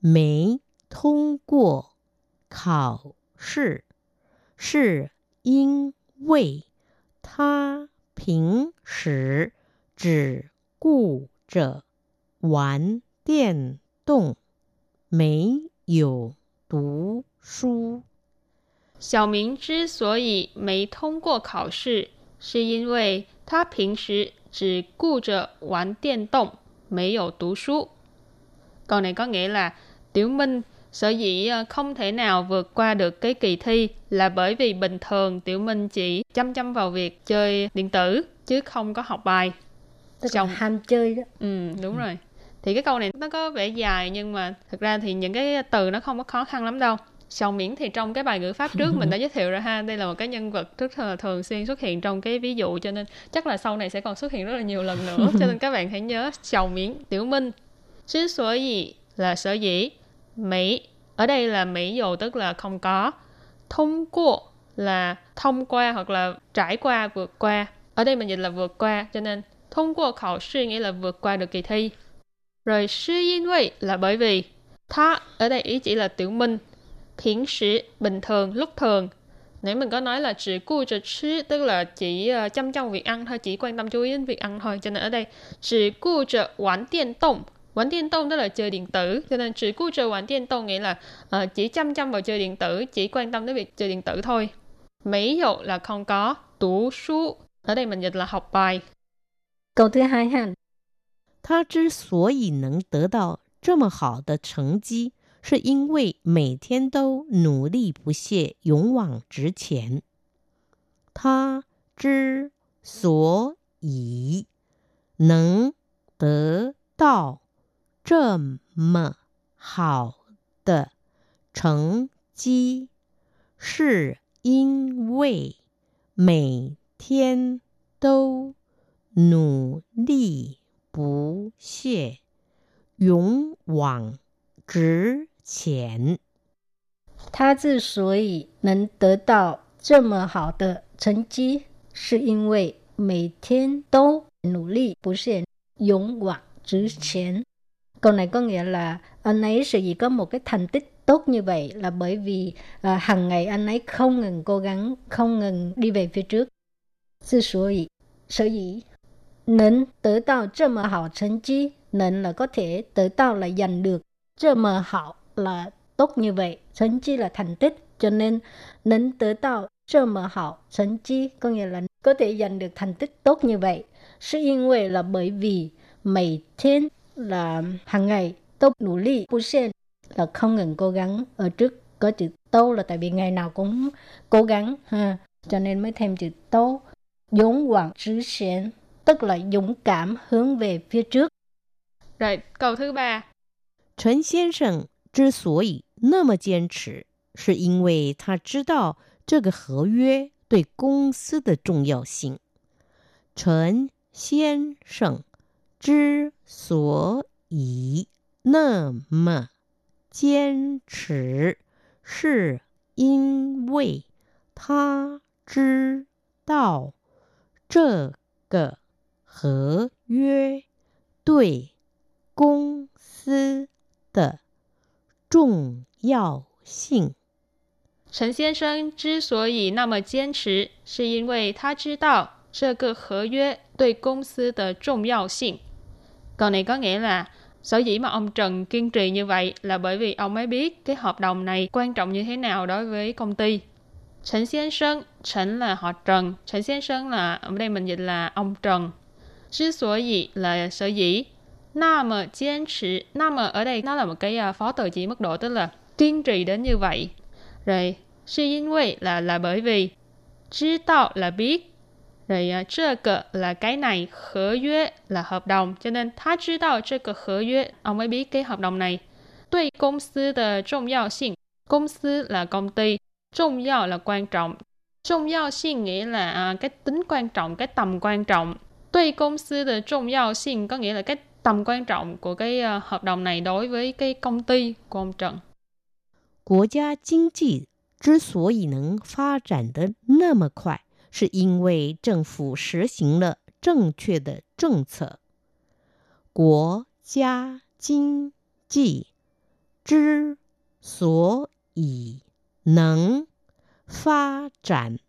没通过考试，是因 为他平时只顾着玩电动，没有读书。小明之所以没通过考试，是因为他平时只顾着玩电动，没有读书。Câu này có nghĩa là Tiểu Minh sở dĩ ờ, không thể nào vượt qua được cái kỳ thi là bởi vì bình thường Tiểu Minh chỉ chăm chăm vào việc chơi điện tử chứ không có học bài. tức là ham chơi đó Ừ, đúng rồi. Thì cái câu này nó có vẻ dài nhưng mà thực ra thì những cái từ nó không có khó khăn lắm đâu. Sầu miễn thì trong cái bài ngữ pháp trước mình đã giới thiệu rồi ha. Đây là một cái nhân vật rất là thường xuyên xuất hiện trong cái ví dụ cho nên chắc là sau này sẽ còn xuất hiện rất là nhiều lần nữa. cho nên các bạn hãy nhớ sầu miễn tiểu minh. Chứ sở gì là sở dĩ. Mỹ. Ở đây là Mỹ dầu tức là không có. Thông qua là thông qua hoặc là trải qua, vượt qua. Ở đây mình dịch là vượt qua cho nên thông qua khảo sư nghĩa là vượt qua được kỳ thi. Rồi sư yên vị là bởi vì tha ở đây ý chỉ là tiểu minh. Phiến sĩ, bình thường, lúc thường. nãy mình có nói là chỉ cu cho chứ tức là chỉ ờ, chăm chăm việc ăn thôi chỉ quan tâm chú ý đến việc ăn thôi cho nên ở đây chỉ cu cho quán tiền tổng quán điện động tức là chơi điện tử cho nên chỉ cu cho quán điện động nghĩa là uh, chỉ chăm chăm vào chơi điện tử chỉ quan tâm đến việc chơi điện tử thôi mấy dụ là không có tú su ở đây mình dịch là học bài câu thứ hai ha 他之所以能得到这么好的成绩，是因为每天都努力不懈、勇往直前。他之所以能得到 这么好的成绩，是因为每天都努力不懈、勇往直前。他之所以能得到这么好的成绩，是因为每天都努力不懈、勇往直前。Câu này có nghĩa là anh ấy sự gì có một cái thành tích tốt như vậy là bởi vì à, hàng ngày anh ấy không ngừng cố gắng, không ngừng đi về phía trước. Sư sở dĩ, sở dĩ nên tới tạo trơ mờ hảo thành chi, nên là có thể tới tạo là giành được, trơ mờ hảo là tốt như vậy, thành chi là thành tích, cho nên nên tới tạo trơ mờ hảo thành chi có nghĩa là có thể giành được thành tích tốt như vậy, sự yên là bởi vì mày thiên là hàng ngày tốt nỗ lực, bu sen là không ngừng cố gắng. Ở trước có chữ tô là tại vì ngày nào cũng cố gắng ha, cho nên mới thêm chữ tô. Dũng quảng trứ xuyên, tức là dũng cảm hướng về phía trước. rồi câu thứ ba 陈先生之所以那么坚持，是因为他知道这个合约对公司的重要性。陈先生 之所以那么坚持，是因为他知道这个合约对公司的重要性。陈先生之所以那么坚持，是因为他知道这个合约对公司的重要性。Câu này có nghĩa là Sở dĩ mà ông Trần kiên trì như vậy là bởi vì ông ấy biết cái hợp đồng này quan trọng như thế nào đối với công ty. Trần Xuyên Sơn, Trần là họ Trần, Trần Xuyên Sơn là, ở đây mình dịch là ông Trần. Chứ sở dĩ là sở dĩ. Nam kiên trì, nam ở đây nó là một cái à, phó từ chỉ mức độ tức là kiên trì đến như vậy. Rồi, sư yên là là bởi vì, trí tạo là biết, rồi uh, 这个 là cái này, hợp约là hợp đồng, cho nên 他知道这个合约, ông ấy biết cái hợp đồng này. 对公司的重要性, công sư là công ty, trọng要là quan trọng. Trọng要性 nghĩa là à, cái tính quan trọng, cái tầm quan trọng. 对公司的重要性 có nghĩa là cái tầm quan trọng của cái uh, hợp đồng này đối với cái công ty của ông Trần. 国家经济之所以能发展的那么快， 是因为政府实行了正确的政策。国家经济之所以能发展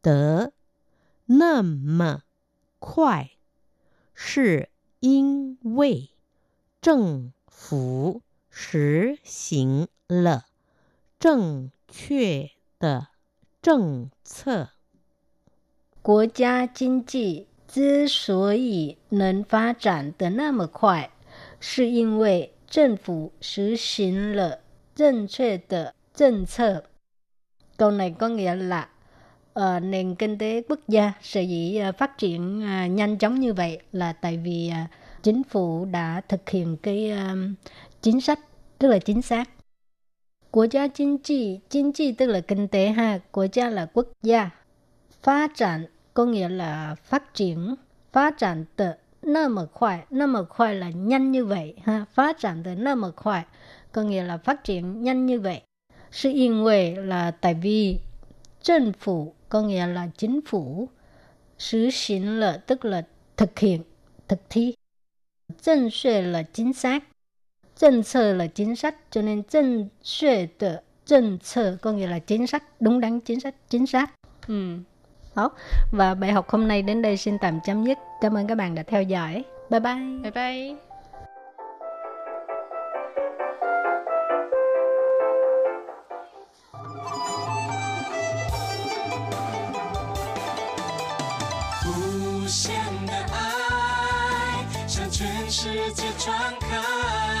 得那么快，是因为政府实行了正确的政策。国家经济之所以能发展的那么快，是因为政府实行了正确的政策。Câu này có nghĩa là ờ, nền kinh tế quốc gia sở dĩ ờ, phát triển ờ, nhanh chóng như vậy là tại vì ờ, chính phủ đã thực hiện cái ờ, chính sách tức là chính xác. Quốc gia chính trị, chính trị tức là kinh tế ha, quốc gia là quốc gia. Phát triển có nghĩa là phát triển, phát triển từ 那么快，那么快 là nhanh như vậy ha, phát triển từ 那么快 có nghĩa là phát triển nhanh như vậy. 是因为 là tại vì chính phủ có nghĩa là chính phủ,实行了 tức là thực hiện, thực thi. 正确 là chính xác, 政策 là chính sách, cho nên 正确的 政策có nghĩa là chính sách đúng đắn chính sách chính xác Ừ. đó và bài học hôm nay đến đây xin tạm chấm dứt cảm ơn các bạn đã theo dõi bye bye bye bye 无限的爱向全世界传开，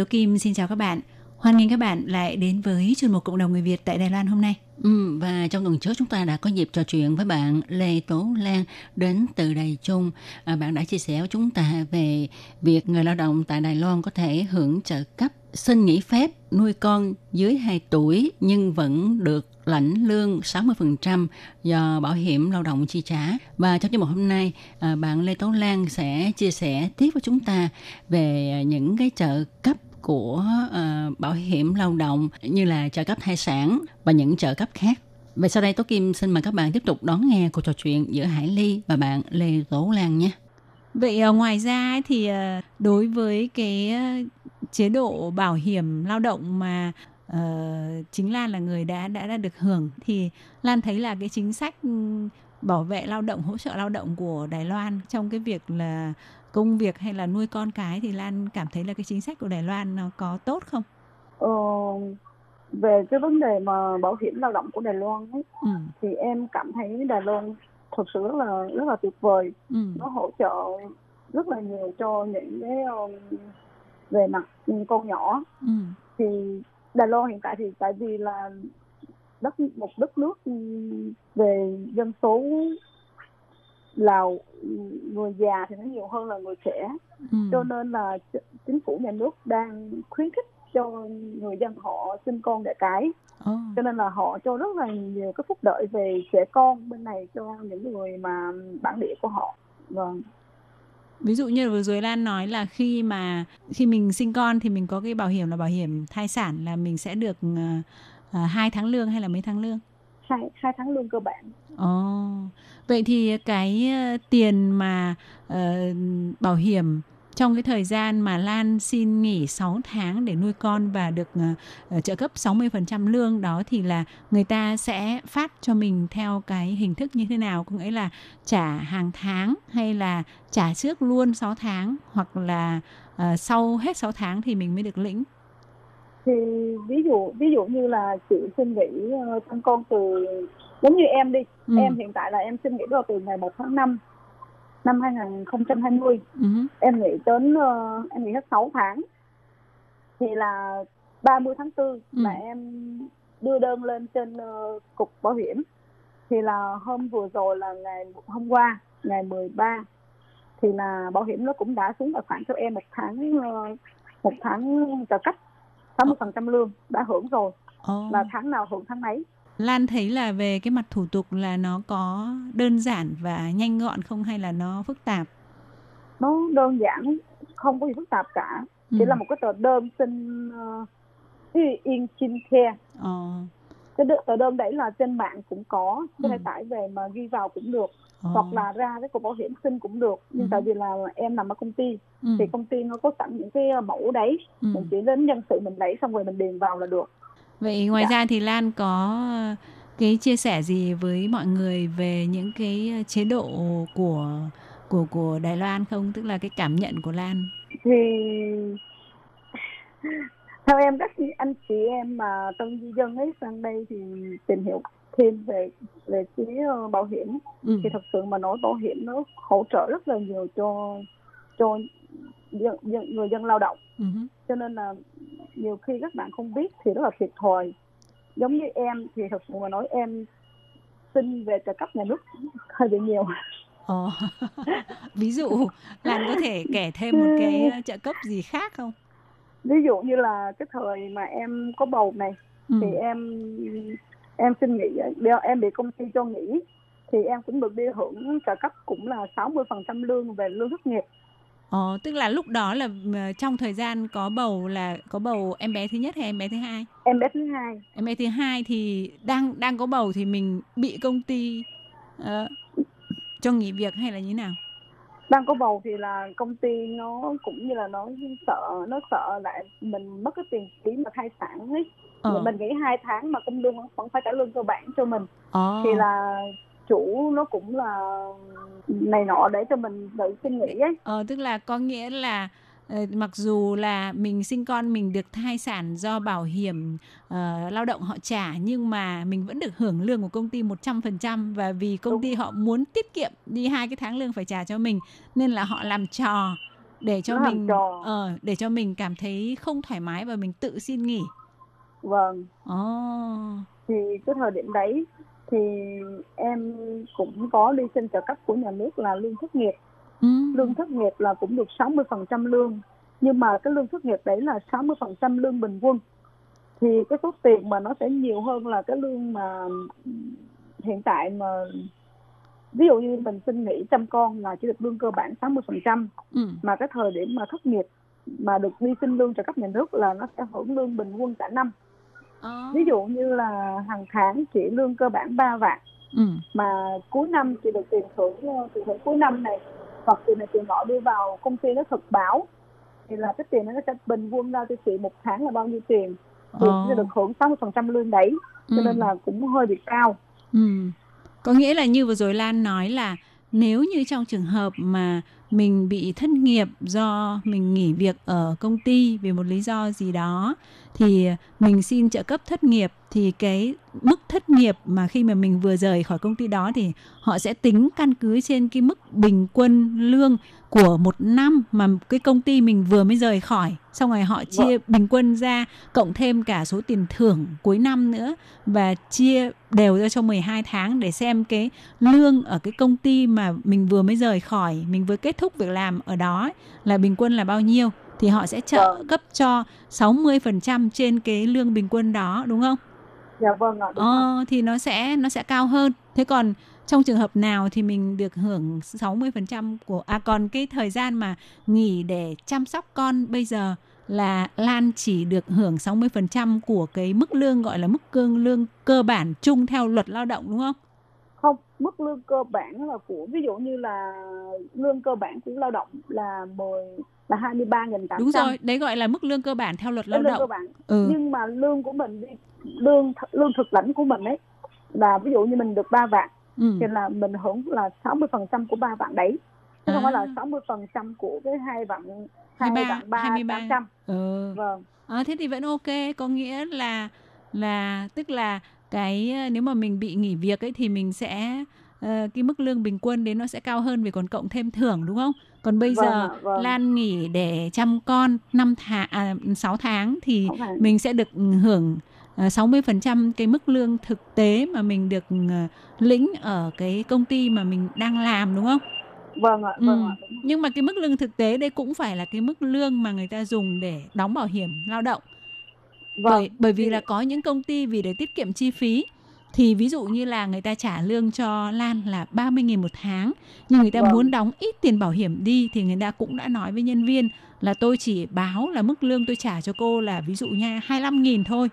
Tố Kim xin chào các bạn. Hoan nghênh các bạn lại đến với chuyên mục Cộng đồng người Việt tại Đài Loan hôm nay. Ừ, và trong tuần trước chúng ta đã có dịp trò chuyện với bạn Lê Tố Lan đến từ Đài Trung. À, bạn đã chia sẻ với chúng ta về việc người lao động tại Đài Loan có thể hưởng trợ cấp xin nghỉ phép nuôi con dưới 2 tuổi nhưng vẫn được lãnh lương 60% do bảo hiểm lao động chi trả. Và trong chương mục hôm nay, à, bạn Lê Tố Lan sẽ chia sẻ tiếp với chúng ta về những cái trợ cấp của uh, bảo hiểm lao động như là trợ cấp thai sản và những trợ cấp khác. Vậy sau đây Tố Kim xin mời các bạn tiếp tục đón nghe cuộc trò chuyện giữa Hải Ly và bạn Lê Tố Lan nhé. Vậy ờ, ngoài ra thì ờ, đối với cái chế độ bảo hiểm lao động mà uh, chính Lan là người đã đã đã được hưởng thì Lan thấy là cái chính sách ừ, bảo vệ lao động hỗ trợ lao động của Đài Loan trong cái việc là công việc hay là nuôi con cái thì Lan cảm thấy là cái chính sách của Đài Loan nó có tốt không? Ờ, về cái vấn đề mà bảo hiểm lao động của Đài Loan ấy, Ừ. thì em cảm thấy Đài Loan thực sự rất là rất là tuyệt vời Ừ. nó hỗ trợ rất là nhiều cho những cái um, về mặt con nhỏ Ừ. thì Đài Loan hiện tại thì tại vì là đất một đất nước ừ, về dân số là người già thì nó nhiều hơn là người trẻ Ừ. cho nên là ch- chính phủ nhà nước đang khuyến khích cho người dân họ sinh con đẻ cái Ồ. cho nên là họ cho rất là nhiều cái phúc lợi về trẻ con bên này cho những người mà bản địa của họ vâng Ví dụ như vừa rồi Lan nói là khi mà khi mình sinh con thì mình có cái bảo hiểm là bảo hiểm thai sản là mình sẽ được uh, hai tháng lương hay là mấy tháng lương? hai hai tháng lương cơ bản Ồ, vậy thì cái ờ, tiền mà uh, bảo hiểm trong cái thời gian mà Lan xin nghỉ 6 tháng để nuôi con và được uh, trợ cấp 60% lương đó thì là người ta sẽ phát cho mình theo cái hình thức như thế nào? Có nghĩa là trả hàng tháng hay là trả trước luôn 6 tháng hoặc là uh, sau hết 6 tháng thì mình mới được lĩnh? thì ví dụ ví dụ như là chị xin nghỉ uh, con từ giống như em đi Ừ. em hiện tại là em xin nghỉ vào từ ngày 1 tháng 5 năm 2020 Ừ. em nghỉ đến ờ, em nghỉ hết 6 tháng thì là 30 tháng 4 Ừ. là em đưa đơn lên trên ờ, cục bảo hiểm thì là hôm vừa rồi là ngày hôm qua ngày 13 thì là bảo hiểm nó cũng đã xuống tài khoản cho em một tháng ờ, một tháng trợ cấp 60% lương đã hưởng rồi là tháng nào hưởng tháng ấy Lan thấy là về cái mặt thủ tục là nó có đơn giản và nhanh gọn không hay là nó phức tạp? nó đơn giản không có gì phức tạp cả Ừ. chỉ là một cái tờ đơn xin uh, yên chin care Ờ, cái tờ đơn đấy là trên mạng cũng có có thể Ừ. tải về mà ghi vào cũng được ờ. hoặc là ra cái cục bảo hiểm xin cũng được nhưng Ừ. tại vì là em làm ở công ty ừ. thì công ty nó có sẵn những cái mẫu đấy ừ. mình chỉ đến nhân sự mình lấy xong rồi mình điền vào là được Vậy ngoài Dạ. ra thì Lan có ờ, cái chia sẻ gì với mọi người về những cái ờ, chế độ của của của Đài Loan không? Tức là cái cảm nhận của Lan. thì theo em các anh chị em mà tân di dân ấy sang đây thì tìm hiểu thêm về về phía ờ, bảo hiểm Ừ. thì thật sự mà nói bảo hiểm nó hỗ trợ rất là nhiều cho cho dân, dân, người dân lao động hứ. cho nên là nhiều khi các bạn không biết thì rất là thiệt thòi giống như em thì thật sự mà nói em xin về trợ cấp nhà nước hơi bị nhiều Ồ. Ví dụ Lan có thể kể thêm một cái ờ, trợ cấp gì khác không? ví dụ như là cái thời mà em có bầu này Ừ. thì em em xin nghỉ em bị công ty cho nghỉ thì em cũng được đi hưởng trợ cấp cũng là 60% lương về lương thất nghiệp Ờ, tức là lúc đó là ờ, trong thời gian có bầu là có bầu em bé thứ nhất hay em bé thứ hai? em bé thứ hai Em bé thứ hai thì đang đang có bầu thì mình bị công ty ờ, cho nghỉ việc hay là như nào? đang có bầu thì là công ty nó cũng như là nó sợ nó sợ lại mình mất cái tiền phí mà thai sản ấy Ờ. mình nghỉ hai tháng mà công lương vẫn phải trả lương cơ bản cho mình Ờ. thì là chủ nó cũng là này nọ để cho mình tự xin nghỉ ấy Ờ, tức là có nghĩa là ờ, mặc dù là mình sinh con mình được thai sản do bảo hiểm ờ, lao động họ trả nhưng mà mình vẫn được hưởng lương của công ty 100% và vì công Đúng. ty họ muốn tiết kiệm đi hai cái tháng lương phải trả cho mình nên là họ làm trò để cho Nó mình ờ để cho mình cảm thấy không thoải mái và mình tự xin nghỉ. vâng Ồ. thì cái thời điểm đấy thì em cũng có đi xin trợ cấp của nhà nước là lương thất nghiệp Ừ. lương thất nghiệp là cũng được 60% lương nhưng mà cái lương thất nghiệp đấy là 60% lương bình quân thì cái số tiền mà nó sẽ nhiều hơn là cái lương mà hiện tại mà ví dụ như mình xin nghỉ chăm con là chỉ được lương cơ bản 60% Ừ. mà cái thời điểm mà thất nghiệp mà được đi xin lương trợ cấp nhà nước là nó sẽ hưởng lương bình quân cả năm Ờ. ví dụ như là hàng tháng chỉ lương cơ bản 3 vạn Ừ. mà cuối năm chị được tiền thưởng ờ, tiền thưởng cuối năm này hoặc tiền này tiền nọ đưa vào công ty nó thực báo thì là cái tiền đó nó sẽ bình quân ra cho chị một tháng là bao nhiêu tiền thì Ờ. sẽ được hưởng 60% lương đấy cho Ừ. nên là cũng hơi bị cao Ừ. Có nghĩa là như vừa rồi Lan nói là nếu như trong trường hợp mà mình bị thất nghiệp do mình nghỉ việc ở công ty vì một lý do gì đó. Thì mình xin trợ cấp thất nghiệp. Thì cái mức thất nghiệp mà khi mà mình vừa rời khỏi công ty đó thì họ sẽ tính căn cứ trên cái mức bình quân lương của một năm mà cái công ty mình vừa mới rời khỏi. Xong rồi họ chia bình quân ra cộng thêm cả số tiền thưởng cuối năm nữa và chia đều ra cho 12 tháng để xem cái lương ở cái công ty mà mình vừa mới rời khỏi, mình vừa kết thúc việc làm ở đó là bình quân là bao nhiêu thì họ sẽ trợ Vâng. cấp cho 60% trên cái lương bình quân đó đúng không? dạ vâng ạ đúng rồi. Ờ thì nó sẽ nó sẽ cao hơn. Thế còn trong trường hợp nào thì mình được hưởng 60% của à còn cái thời gian mà nghỉ để chăm sóc con bây giờ là Lan chỉ được hưởng 60% của cái mức lương gọi là mức cương lương cơ bản chung theo luật lao động đúng không mức lương cơ bản là của ví dụ như là lương cơ bản của lao động là 10 là 23.800 Đúng rồi, đấy gọi là mức lương cơ bản theo luật lao lương cơ động. bản Ừ. nhưng mà lương của mình lương lương thực lãnh của mình ấy là ví dụ như mình được 3 vạn Ừ. thì là mình hưởng là 60% của 3 vạn đấy chứ không À. phải là 60% của cái hai vạn hai 23, vạn ba 23. tám trăm Ừ. vâng À, thế thì vẫn ok, có nghĩa là là tức là cái ờ, nếu mà mình bị nghỉ việc ấy thì mình sẽ ờ, cái mức lương bình quân đến nó sẽ cao hơn vì còn cộng thêm thưởng đúng không? Còn bây Vâng giờ ạ, vâng. Lan nghỉ để chăm con 5 tháng à 6 tháng thì tháng. mình sẽ được hưởng ờ, 60% cái mức lương thực tế mà mình được ờ, lĩnh ở cái công ty mà mình đang làm đúng không? vâng ạ Ừ. vâng ạ đúng. Nhưng mà cái mức lương thực tế đây cũng phải là cái mức lương mà người ta dùng để đóng bảo hiểm lao động. Vâng Bởi bởi vì là có những công ty vì để tiết kiệm chi phí thì ví dụ như là người ta trả lương cho Lan là 30.000 một tháng nhưng người ta Vâng. muốn đóng ít tiền bảo hiểm đi thì người ta cũng đã nói với nhân viên là tôi chỉ báo là mức lương tôi trả cho cô là ví dụ nha 25.000 thôi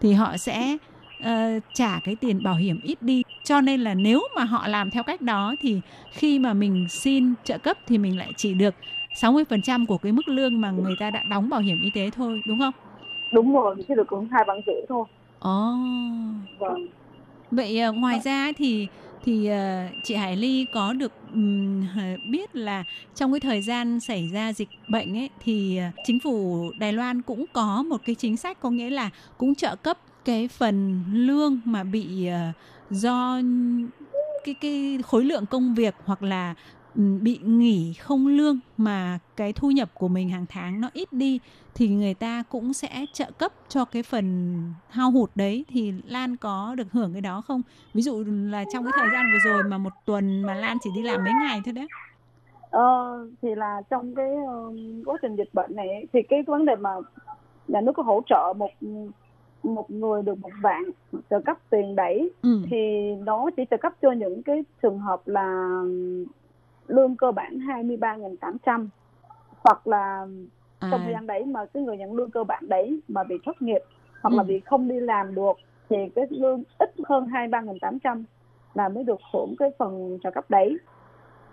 thì họ sẽ ờ, trả cái tiền bảo hiểm ít đi cho nên là nếu mà họ làm theo cách đó thì khi mà mình xin trợ cấp thì mình lại chỉ được 60% của cái mức lương mà người ta đã đóng bảo hiểm y tế thôi đúng không? Đúng rồi chỉ được hưởng hai vạn rưỡi thôi. Ồ. vâng. Vậy ờ, ngoài ra thì thì ờ, chị Hải Ly có được biết là trong cái thời gian xảy ra dịch bệnh ấy thì ờ, chính phủ Đài Loan cũng có một cái chính sách có nghĩa là cũng trợ cấp cái phần lương mà bị do cái cái khối lượng công việc hoặc là bị nghỉ không lương mà cái thu nhập của mình hàng tháng nó ít đi thì người ta cũng sẽ trợ cấp cho cái phần hao hụt đấy thì Lan có được hưởng cái đó không? Ví dụ là trong cái thời gian vừa rồi mà một tuần mà Lan chỉ đi làm mấy ngày thôi đấy. Ờ, thì là trong cái quá trình dịch bệnh này thì cái vấn đề mà nhà nước có hỗ trợ một một người được một vạn trợ cấp tiền đẩy Ừ. thì nó chỉ trợ cấp cho những cái trường hợp là lương cơ bản 23.800 hoặc là trong thời À, gian đấy mà cái người nhận lương cơ bản đấy mà bị thất nghiệp hoặc là Ừ. bị không đi làm được thì cái lương ít hơn 23.800 là mới được hưởng cái phần trợ cấp đấy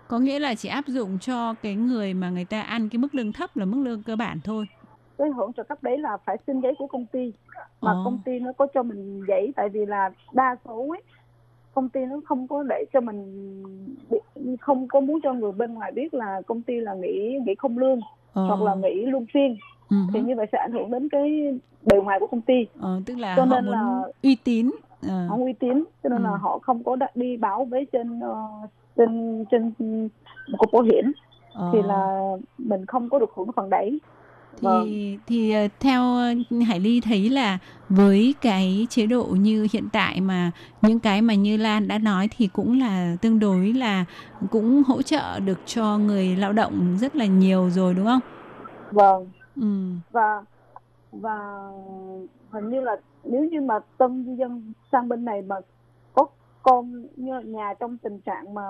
có nghĩa là chỉ áp dụng cho cái người mà người ta ăn cái mức lương thấp là mức lương cơ bản thôi. cái hưởng trợ cấp đấy là phải xin giấy của công ty mà Ồ. công ty nó có cho mình giấy tại vì là đa số ấy công ty nó không có để cho mình không có muốn cho người bên ngoài biết là công ty là nghỉ nghỉ không lương Ờ, hoặc là nghỉ luân phiên ừ thì như vậy sẽ ảnh hưởng đến cái bề ngoài của công ty Ờ, tức là cho họ nên muốn là- uy tín. Ờ, không uy tín cho nên là Ừ. họ không có đặt đi báo với trên ờ, trên trên cục bảo hiểm ờ. thì là mình không có được hưởng cái phần đấy thì Vâng. thì ờ, theo ờ, Hải Ly thấy là với cái chế độ như hiện tại mà những cái mà như Lan đã nói thì cũng là tương đối là cũng hỗ trợ được cho người lao động rất là nhiều rồi đúng không? vâng Ừ. và và hình như là nếu như mà tân di dân sang bên này mà có con như nhà trong tình trạng mà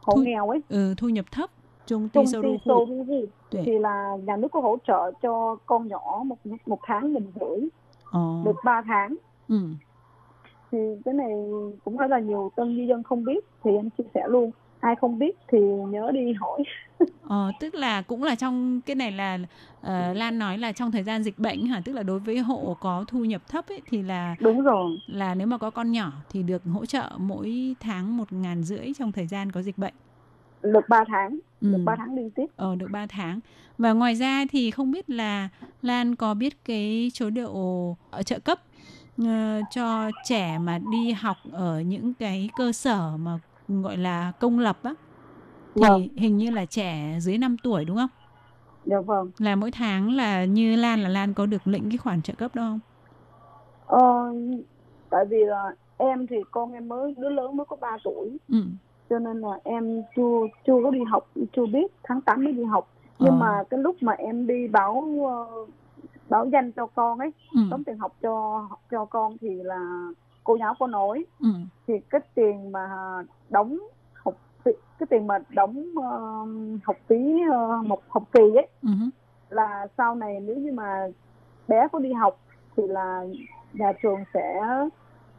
hộ Thu- nghèo ấy ừ thu nhập thấp trung ru sô ru thì là nhà nước có hỗ trợ cho con nhỏ một một tháng nghìn rưỡi Ờ. được 3 tháng Ừ. thì cái này cũng rất là nhiều tân di dân không biết thì em chia sẻ luôn ai không biết thì nhớ đi hỏi Ờ, tức là cũng là trong cái này là ờ, Lan nói là trong thời gian dịch bệnh hả? Tức là đối với hộ có thu nhập thấp ấy, thì là đúng rồi là nếu mà có con nhỏ thì được hỗ trợ mỗi tháng một ngàn rưỡi trong thời gian có dịch bệnh. Được 3 tháng Ừ. được 3 tháng liên tiếp Ờ, được 3 tháng. Và ngoài ra thì không biết là Lan có biết cái chế độ ở trợ cấp ờ, cho trẻ mà đi học ở những cái cơ sở mà gọi là công lập á thì Vâng. hình như là trẻ dưới 5 tuổi đúng không? dạ vâng Là mỗi tháng là như Lan là Lan có được lĩnh cái khoản trợ cấp đó không? Ờ, tại vì là em thì con em mới đứa lớn mới có 3 tuổi Ừ. cho nên là em chưa chưa có đi học chưa biết tháng 8 mới đi học nhưng Ờ. mà cái lúc mà em đi báo ờ, báo danh cho con ấy Ừ. đóng tiền học cho cho con thì là cô giáo có nói Ừ. thì cái tiền mà đóng học phí cái tiền mà đóng ờ, học phí ờ, một học kỳ ấy Ừ. là sau này nếu như mà bé có đi học thì là nhà trường sẽ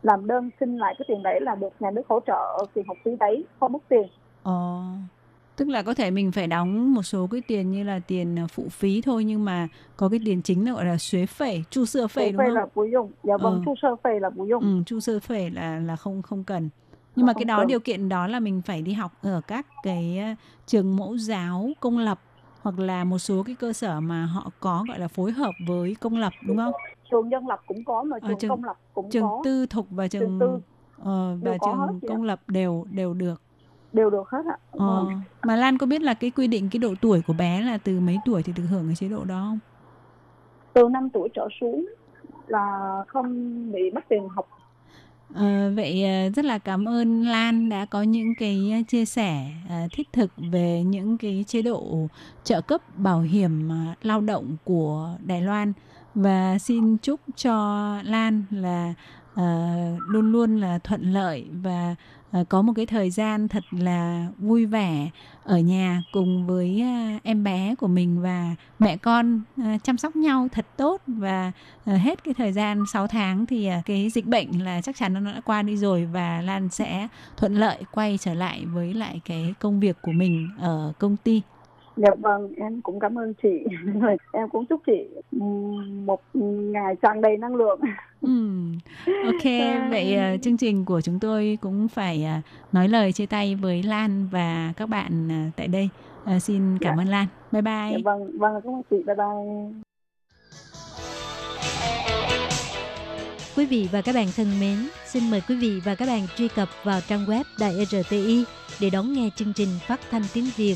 làm đơn xin lại cái tiền đấy là được nhà nước hỗ trợ tiền học phí đấy không mất tiền Ờ. Tức là có thể mình phải đóng một số cái tiền như là tiền ờ, phụ phí thôi nhưng mà có cái tiền chính là gọi là xuế phẩy, chu sơ phẩy đúng không? là bù dùng dạ vâng Ờ. chu sơ phê là bù dùng Ừ, chu sơ phẩy là là không không cần. Nhưng mà cái đó cần. điều kiện đó là mình phải đi học ở các cái ờ, trường mẫu giáo công lập hoặc là một số cái cơ sở mà họ có gọi là phối hợp với công lập đúng không? Trường dân lập cũng có mà Ờ, trường, trường- công lập cũng Trường có tư thục và trường, Trường tư ờ, và hết trường chị ạ. công lập đều đều được. đều được hết ạ Ờ. Vâng. Mà Lan có biết là cái quy định cái độ tuổi của bé là từ mấy tuổi thì được hưởng cái chế độ đó không? từ 5 tuổi trở xuống là không bị mất tiền học Ờ, vậy ờ, rất là cảm ơn Lan đã có những cái chia sẻ ờ, thiết thực về những cái chế độ trợ cấp bảo hiểm ờ, lao động của Đài Loan và xin chúc cho Lan là ờ, luôn luôn là thuận lợi và ờ, có một cái thời gian thật là vui vẻ ở nhà cùng với ờ, em bé của mình và mẹ con ờ, chăm sóc nhau thật tốt và Ờ, hết cái thời gian 6 tháng thì à, cái dịch bệnh là chắc chắn nó đã qua đi rồi và Lan sẽ thuận lợi quay trở lại với lại cái công việc của mình ở công ty dạ vâng em cũng cảm ơn chị. Em cũng chúc chị một ngày tràn đầy năng lượng. Ừm, Ok, vậy à, chương trình của chúng tôi cũng phải à, nói lời chia tay với Lan và các bạn à, tại đây. À, xin cảm ơn Lan. Bye bye. dạ vâng vâng cảm ơn chị. Bye bye. Quý Quý vị và các bạn thân mến, xin mời quý vị và các bạn truy cập vào trang web Đài RTI để đón nghe chương trình phát thanh tiếng Việt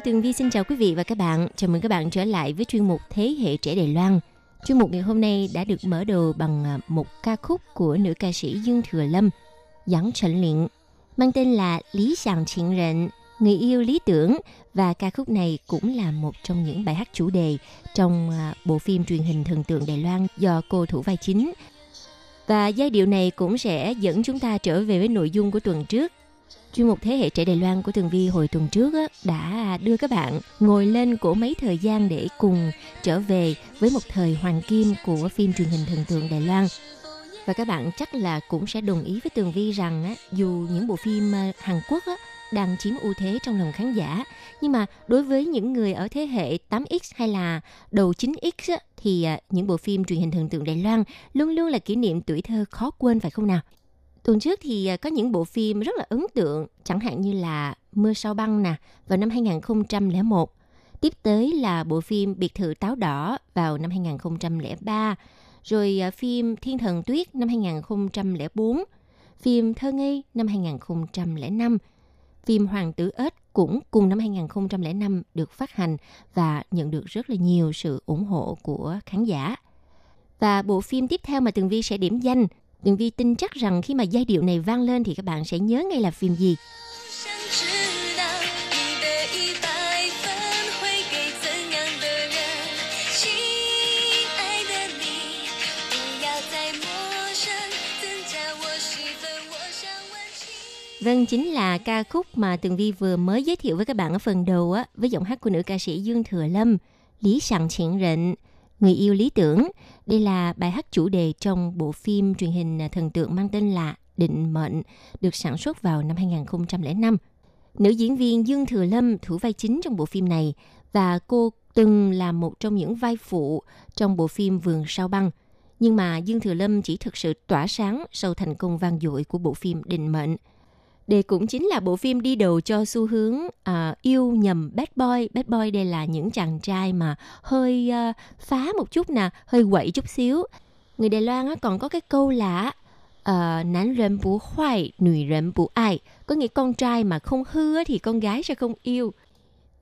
Tôi Tường Vi xin chào quý vị và các bạn. Chào mừng các bạn trở lại với chuyên mục Thế hệ trẻ Đài Loan. Chuyên mục ngày hôm nay đã được mở đầu bằng à, một ca khúc của nữ ca sĩ Dương Thừa Lâm, Yang Trần luyện, mang tên là Lý Sàng Chính Rệnh, Người yêu lý tưởng và ca khúc này cũng là một trong những bài hát chủ đề trong à, bộ phim truyền hình thần tượng Đài Loan do cô thủ vai chính. Và giai điệu này cũng sẽ dẫn chúng ta trở về với nội dung của tuần trước chuyên mục Thế hệ trẻ Đài Loan của Tường Vi hồi tuần trước đã đưa các bạn ngồi lên của mấy thời gian để cùng trở về với một thời hoàng kim của phim truyền hình thần tượng Đài Loan. Và các bạn chắc là cũng sẽ đồng ý với Tường Vi rằng dù những bộ phim ờ, Hàn Quốc đang chiếm ưu thế trong lòng khán giả, nhưng mà đối với những người ở thế hệ 8X hay là đầu 9X thì ờ, những bộ phim truyền hình thần tượng Đài Loan luôn luôn là kỷ niệm tuổi thơ khó quên phải không nào? Tuần trước thì à, có những bộ phim rất là ấn tượng, chẳng hạn như là Mưa sao băng nè, vào năm 2001. Tiếp tới là bộ phim Biệt thự táo đỏ vào năm 2003. Rồi à, phim Thiên thần tuyết năm 2004. Phim Thơ ngây năm 2005. Phim Hoàng tử ếch cũng cùng năm 2005 được phát hành và nhận được rất là nhiều sự ủng hộ của khán giả. Và bộ phim tiếp theo mà Tường Vi sẽ điểm danh Tường Vi tin chắc rằng khi mà giai điệu này vang lên thì các bạn sẽ nhớ ngay là phim gì. Vâng, chính là ca khúc mà Tường Vi vừa mới giới thiệu với các bạn ở phần đầu á, với giọng hát của nữ ca sĩ Dương Thừa Lâm, Lý Sàng Triển Rịnh. Người yêu lý tưởng. Đây là bài hát chủ đề trong bộ phim truyền hình thần tượng mang tên là Định Mệnh, được sản xuất vào năm 2005. Nữ diễn viên Dương Thừa Lâm thủ vai chính trong bộ phim này và cô từng là một trong những vai phụ trong bộ phim Vườn sao băng. Nhưng mà Dương Thừa Lâm chỉ thực sự tỏa sáng sau thành công vang dội của bộ phim Định Mệnh. Đây cũng chính là bộ phim đi đầu cho xu hướng à, yêu nhầm bad boy. Bad boy đây là những chàng trai mà hơi à, phá một chút nè, hơi quậy chút xíu. Người Đài Loan á, còn có cái câu là uh, nán rần bú hoài, nữ rần bú ai. Có nghĩa con trai mà không hư á, thì con gái sẽ không yêu.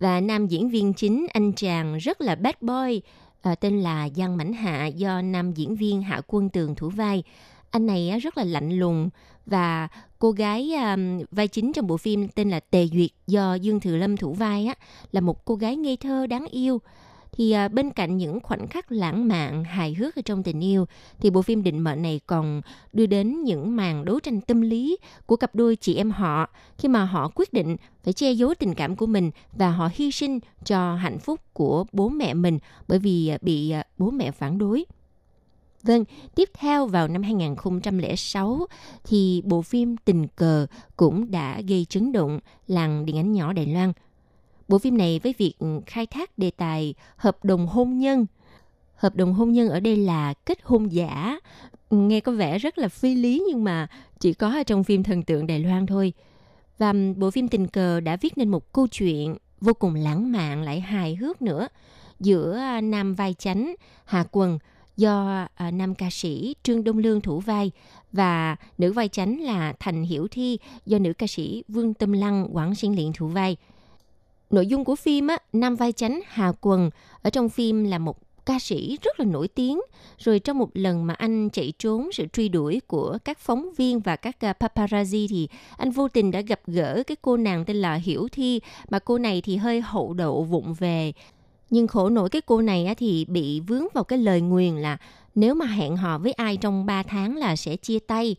Và nam diễn viên chính anh chàng rất là bad boy, uh, tên là Giang Mãnh Hạ do nam diễn viên Hạ Quân Tường thủ vai. Anh này rất là lạnh lùng và cô gái um, vai chính trong bộ phim tên là Tề Duyệt do Dương Thừa Lâm thủ vai á là một cô gái ngây thơ đáng yêu. Thì uh, bên cạnh những khoảnh khắc lãng mạn, hài hước ở trong tình yêu, thì bộ phim Định Mệnh này còn đưa đến những màn đấu tranh tâm lý của cặp đôi chị em họ khi mà họ quyết định phải che giấu tình cảm của mình và họ hy sinh cho hạnh phúc của bố mẹ mình bởi vì à, bị à, bố mẹ phản đối. Vâng, tiếp theo vào năm 2006 thì bộ phim Tình cờ cũng đã gây chấn động làng điện ảnh nhỏ Đài Loan. Bộ phim này với việc khai thác đề tài hợp đồng hôn nhân. Hợp đồng hôn nhân ở đây là kết hôn giả. Nghe có vẻ rất là phi lý nhưng mà chỉ có ở trong phim thần tượng Đài Loan thôi. Và bộ phim Tình cờ đã viết nên một câu chuyện vô cùng lãng mạn lại hài hước nữa giữa à, nam vai chánh Hà Quần do uh, nam ca sĩ Trương Đông Lương thủ vai và nữ vai chánh là Thành Hiểu Thi do nữ ca sĩ Vương Tâm Lăng Quảng Sinh Liện thủ vai. Nội dung của phim á, nam vai chánh Hà Quần ở trong phim là một ca sĩ rất là nổi tiếng. Rồi trong một lần mà anh chạy trốn sự truy đuổi của các phóng viên và các ờ, paparazzi thì anh vô tình đã gặp gỡ cái cô nàng tên là Hiểu Thi mà cô này thì hơi hậu đậu vụng về. Nhưng khổ nổi cái cô này á, thì bị vướng vào cái lời nguyền là nếu mà hẹn hò với ai trong 3 tháng là sẽ chia tay.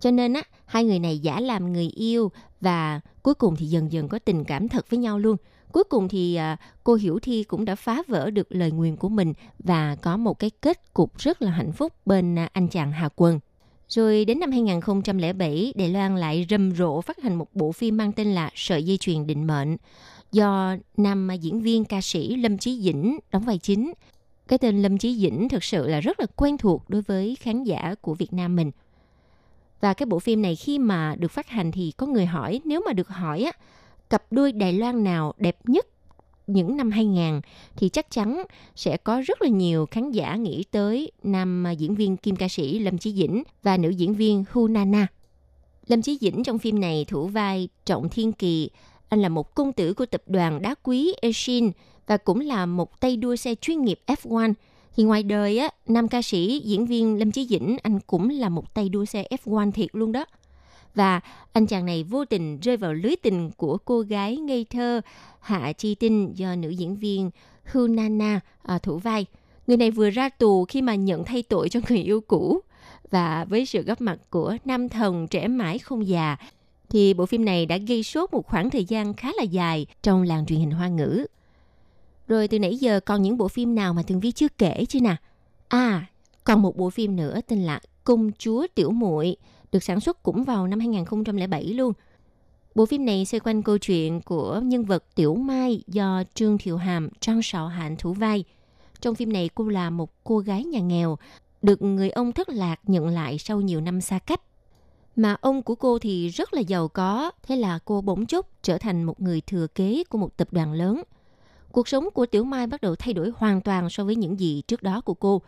Cho nên á, hai người này giả làm người yêu và cuối cùng thì dần dần có tình cảm thật với nhau luôn. Cuối cùng thì à, cô Hiểu Thi cũng đã phá vỡ được lời nguyền của mình và có một cái kết cục rất là hạnh phúc bên à, anh chàng Hà Quân. Rồi đến năm 2007, Đài Loan lại rầm rộ phát hành một bộ phim mang tên là Sợi dây chuyền định mệnh do nam diễn viên ca sĩ Lâm Chí Dĩnh đóng vai chính. Cái tên Lâm Chí Dĩnh thực sự là rất là quen thuộc đối với khán giả của Việt Nam mình. Và cái bộ phim này khi mà được phát hành thì có người hỏi, nếu mà được hỏi á, cặp đôi Đài Loan nào đẹp nhất những năm 2000 thì chắc chắn sẽ có rất là nhiều khán giả nghĩ tới nam diễn viên kim ca sĩ Lâm Chí Dĩnh và nữ diễn viên Hu Nana. Lâm Chí Dĩnh trong phim này thủ vai Trọng Thiên Kỳ. Anh là một công tử của tập đoàn đá quý Eshin và cũng là một tay đua xe chuyên nghiệp F1. Thì ngoài đời á, nam ca sĩ diễn viên Lâm Chí Dĩnh anh cũng là một tay đua xe F1 thiệt luôn đó và anh chàng này vô tình rơi vào lưới tình của cô gái ngây thơ Hạ Chi Tinh do nữ diễn viên Hunana à, thủ vai. Người này vừa ra tù khi mà nhận thay tội cho người yêu cũ và với sự góp mặt của nam thần trẻ mãi không già thì bộ phim này đã gây sốt một khoảng thời gian khá là dài trong làng truyền hình hoa ngữ. Rồi từ nãy giờ còn những bộ phim nào mà Tường Vi chưa kể chứ nè? À, còn một bộ phim nữa tên là Công chúa Tiểu muội được sản xuất cũng vào năm 2007 luôn. Bộ phim này xoay quanh câu chuyện của nhân vật Tiểu Mai do Trương Thiệu Hàm, Trang Sạo Hạnh thủ vai. Trong phim này cô là một cô gái nhà nghèo, được người ông thất lạc nhận lại sau nhiều năm xa cách. Mà ông của cô thì rất là giàu có, thế là cô bỗng chốc trở thành một người thừa kế của một tập đoàn lớn. Cuộc sống của Tiểu Mai bắt đầu thay đổi hoàn toàn so với những gì trước đó của cô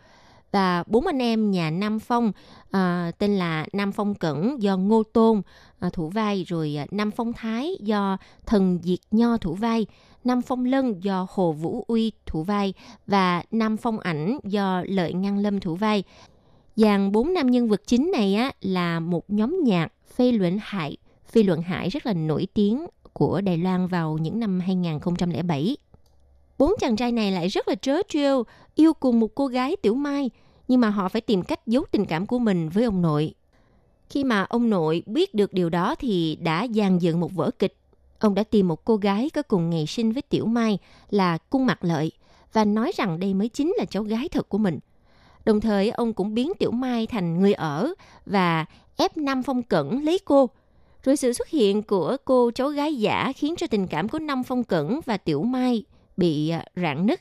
và bốn anh em nhà Nam Phong à, tên là Nam Phong Cẩn do Ngô Tôn à, thủ vai rồi à, Nam Phong Thái do Thần Diệt Nho thủ vai Nam Phong Lân do Hồ Vũ Uy thủ vai và Nam Phong Ảnh do Lợi Ngăn Lâm thủ vai. Dàn bốn nam nhân vật chính này á, là một nhóm nhạc phê luận hại, phi luận hải rất là nổi tiếng của Đài Loan vào những năm 2007 bốn chàng trai này lại rất là trớ trêu, yêu cùng một cô gái Tiểu Mai, nhưng mà họ phải tìm cách giấu tình cảm của mình với ông nội. Khi mà ông nội biết được điều đó thì đã dàn dựng một vở kịch. Ông đã tìm một cô gái có cùng ngày sinh với Tiểu Mai là Cung Mặt Lợi và nói rằng đây mới chính là cháu gái thật của mình. Đồng thời, ông cũng biến Tiểu Mai thành người ở và ép Nam Phong Cẩn lấy cô. Rồi sự xuất hiện của cô cháu gái giả khiến cho tình cảm của Nam Phong Cẩn và Tiểu Mai bị à, rạn nứt.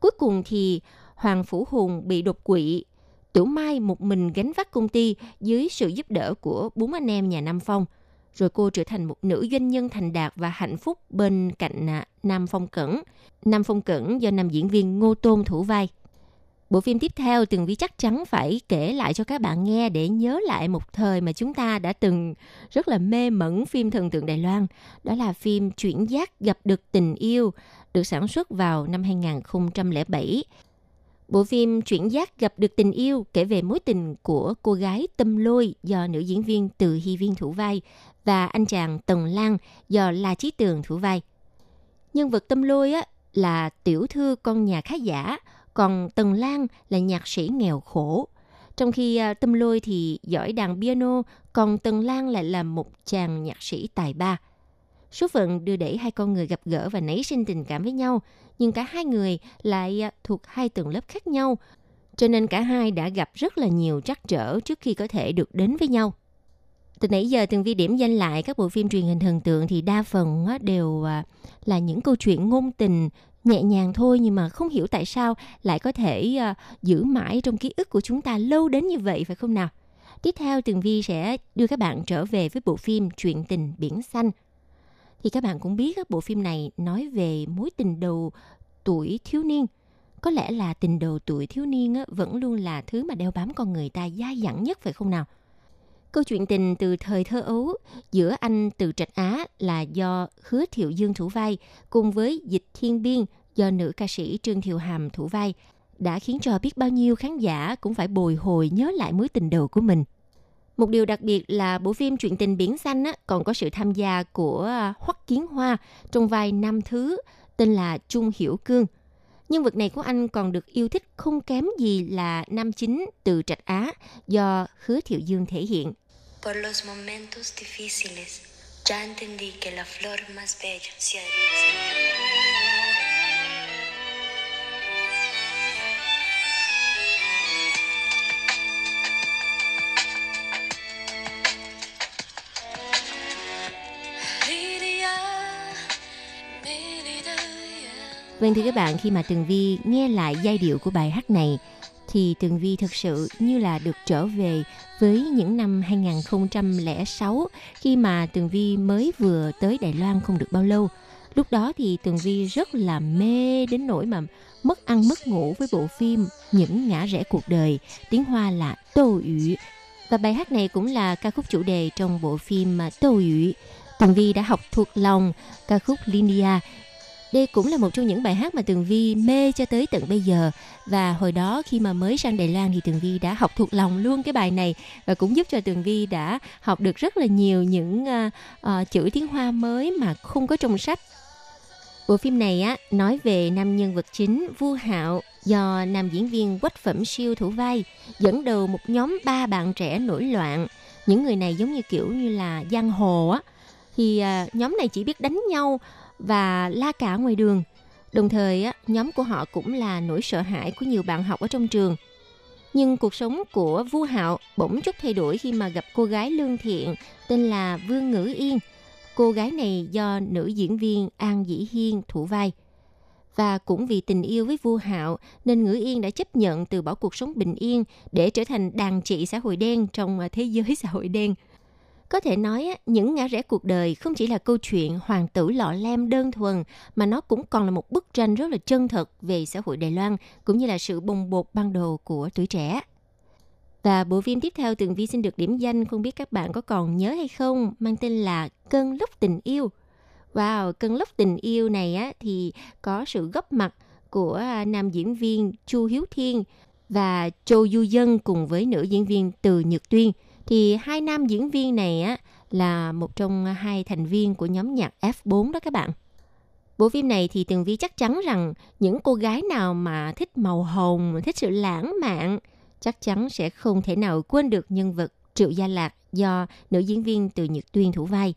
Cuối cùng thì Hoàng Phủ Hùng bị đột quỵ. Tiểu Mai một mình gánh vác công ty dưới sự giúp đỡ của bốn anh em nhà Nam Phong. Rồi cô trở thành một nữ doanh nhân thành đạt và hạnh phúc bên cạnh à, Nam Phong Cẩn. Nam Phong Cẩn do nam diễn viên Ngô Tôn thủ vai. Bộ phim tiếp theo Tường Vi chắc chắn phải kể lại cho các bạn nghe để nhớ lại một thời mà chúng ta đã từng rất là mê mẩn phim thần tượng Đài Loan. Đó là phim Chuyển giác gặp được tình yêu được sản xuất vào năm 2007. Bộ phim Chuyển giác gặp được tình yêu kể về mối tình của cô gái Tâm Lôi do nữ diễn viên Từ Hy Viên thủ vai và anh chàng Tần Lan do La Chí Tường thủ vai. Nhân vật Tâm Lôi á, là tiểu thư con nhà khá giả, còn Tần Lan là nhạc sĩ nghèo khổ. Trong khi à, Tâm Lôi thì giỏi đàn piano, còn Tần Lan lại là một chàng nhạc sĩ tài ba. Số phận đưa đẩy hai con người gặp gỡ và nảy sinh tình cảm với nhau, nhưng cả hai người lại à, thuộc hai tầng lớp khác nhau. cho nên cả hai đã gặp rất là nhiều trắc trở trước khi có thể được đến với nhau. Từ nãy giờ từng Vi điểm danh lại các bộ phim truyền hình thần tượng thì đa phần đều à, là những câu chuyện ngôn tình nhẹ nhàng thôi nhưng mà không hiểu tại sao lại có thể uh, giữ mãi trong ký ức của chúng ta lâu đến như vậy phải không nào? Tiếp theo Tường Vi sẽ đưa các bạn trở về với bộ phim Chuyện tình biển xanh. Thì các bạn cũng biết các bộ phim này nói về mối tình đầu tuổi thiếu niên. Có lẽ là tình đầu tuổi thiếu niên á, vẫn luôn là thứ mà đeo bám con người ta dai dẳng nhất phải không nào? Câu chuyện tình từ thời thơ ấu giữa anh Từ Trạch Á là do Hứa Thiệu Dương thủ vai cùng với Dịch Thiên Biên do nữ ca sĩ Trương Thiều Hàm thủ vai đã khiến cho biết bao nhiêu khán giả cũng phải bồi hồi nhớ lại mối tình đầu của mình. Một điều đặc biệt là bộ phim Chuyện tình biển xanh á, còn có sự tham gia của à, Hoắc Kiến Hoa trong vai Nam Thứ tên là Trung Hiểu Cương. Nhân vật này của anh còn được yêu thích không kém gì là nam chính từ Trạch Á do Hứa Thiệu Dương thể hiện. Por los momentos difíciles, ya entendí que la flor más bella se agradece. Vâng thưa các bạn, khi mà Tường Vi nghe lại giai điệu của bài hát này thì Tường Vi thực sự như là được trở về với những năm 2006 khi mà Tường Vi mới vừa tới Đài Loan không được bao lâu. Lúc đó thì Tường Vi rất là mê đến nỗi mà mất ăn mất ngủ với bộ phim Những ngã rẽ cuộc đời, tiếng Hoa là Tô Ủy. Và bài hát này cũng là ca khúc chủ đề trong bộ phim mà Tô Ủy. Tường Vi đã học thuộc lòng ca khúc Linia đây cũng là một trong những bài hát mà Tường Vi mê cho tới tận bây giờ và hồi đó khi mà mới sang Đài Loan thì Tường Vi đã học thuộc lòng luôn cái bài này và cũng giúp cho Tường Vi đã học được rất là nhiều những uh, uh, chữ tiếng Hoa mới mà không có trong sách. Bộ phim này á nói về nam nhân vật chính Vu Hạo do nam diễn viên Quách Phẩm Siêu thủ vai dẫn đầu một nhóm ba bạn trẻ nổi loạn. Những người này giống như kiểu như là giang hồ á thì uh, nhóm này chỉ biết đánh nhau và la cả ngoài đường. Đồng thời, nhóm của họ cũng là nỗi sợ hãi của nhiều bạn học ở trong trường. Nhưng cuộc sống của Vu Hạo bỗng chút thay đổi khi mà gặp cô gái lương thiện tên là Vương Ngữ Yên. Cô gái này do nữ diễn viên An Dĩ Hiên thủ vai. Và cũng vì tình yêu với Vu Hạo nên Ngữ Yên đã chấp nhận từ bỏ cuộc sống bình yên để trở thành đàn trị xã hội đen trong à, thế giới xã hội đen. Có thể nói, những ngã rẽ cuộc đời không chỉ là câu chuyện hoàng tử lọ lem đơn thuần, mà nó cũng còn là một bức tranh rất là chân thật về xã hội Đài Loan, cũng như là sự bồng bột ban đầu của tuổi trẻ. Và bộ phim tiếp theo Tường Vi xin được điểm danh, không biết các bạn có còn nhớ hay không, mang tên là Cơn lốc tình yêu. Wow, Cơn lốc tình yêu này á, thì có sự góp mặt của à, nam diễn viên Chu Hiếu Thiên và Châu Du Dân cùng với nữ diễn viên Từ Nhật Tuyên – thì hai nam diễn viên này á là một trong hai thành viên của nhóm nhạc F4 đó các bạn. Bộ phim này thì Tường Vi chắc chắn rằng những cô gái nào mà thích màu hồng, thích sự lãng mạn chắc chắn sẽ không thể nào quên được nhân vật Triệu Gia Lạc do nữ diễn viên từ Nhật Tuyên thủ vai.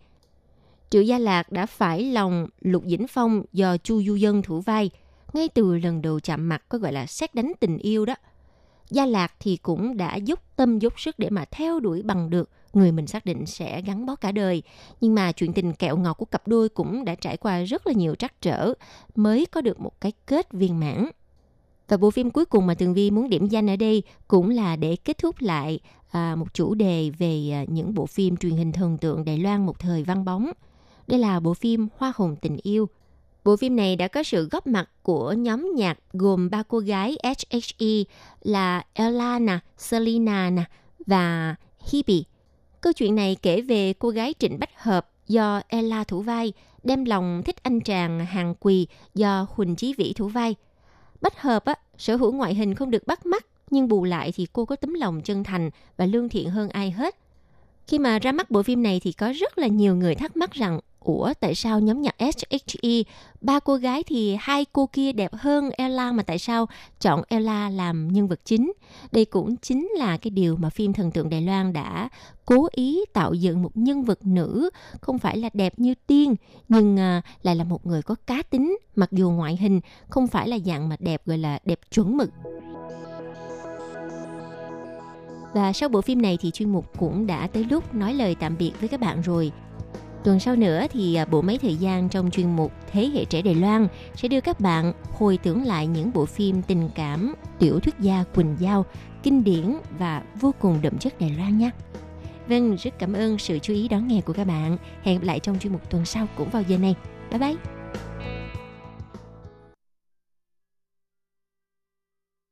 Triệu Gia Lạc đã phải lòng Lục Dĩnh Phong do Chu Du Dân thủ vai ngay từ lần đầu chạm mặt có gọi là xét đánh tình yêu đó. Gia Lạc thì cũng đã dốc tâm dốc sức để mà theo đuổi bằng được người mình xác định sẽ gắn bó cả đời. Nhưng mà chuyện tình kẹo ngọt của cặp đôi cũng đã trải qua rất là nhiều trắc trở mới có được một cái kết viên mãn. Và bộ phim cuối cùng mà Tường Vi muốn điểm danh ở đây cũng là để kết thúc lại à, một chủ đề về à, những bộ phim truyền hình thần tượng Đài Loan một thời văn bóng. Đây là bộ phim Hoa hồng tình yêu Bộ phim này đã có sự góp mặt của nhóm nhạc gồm ba cô gái HHE là Ella nè, nè và Hebe. Câu chuyện này kể về cô gái Trịnh Bách Hợp do Ella thủ vai, đem lòng thích anh chàng hàng quỳ do Huỳnh Chí Vĩ thủ vai. Bách Hợp á, sở hữu ngoại hình không được bắt mắt, nhưng bù lại thì cô có tấm lòng chân thành và lương thiện hơn ai hết. Khi mà ra mắt bộ phim này thì có rất là nhiều người thắc mắc rằng Ủa tại sao nhóm nhạc SHE ba cô gái thì hai cô kia đẹp hơn Ella mà tại sao chọn Ella làm nhân vật chính? Đây cũng chính là cái điều mà phim Thần tượng Đài Loan đã cố ý tạo dựng một nhân vật nữ không phải là đẹp như tiên nhưng à, lại là một người có cá tính mặc dù ngoại hình không phải là dạng mà đẹp gọi là đẹp chuẩn mực. Và sau bộ phim này thì chuyên mục cũng đã tới lúc nói lời tạm biệt với các bạn rồi. Tuần sau nữa thì à, bộ mấy thời gian trong chuyên mục Thế hệ trẻ Đài Loan sẽ đưa các bạn hồi tưởng lại những bộ phim tình cảm, tiểu thuyết gia Quỳnh Giao, kinh điển và vô cùng đậm chất Đài Loan nhé. Vâng, rất cảm ơn sự chú ý đón nghe của các bạn. Hẹn gặp lại trong chuyên mục tuần sau cũng vào giờ này. Bye bye!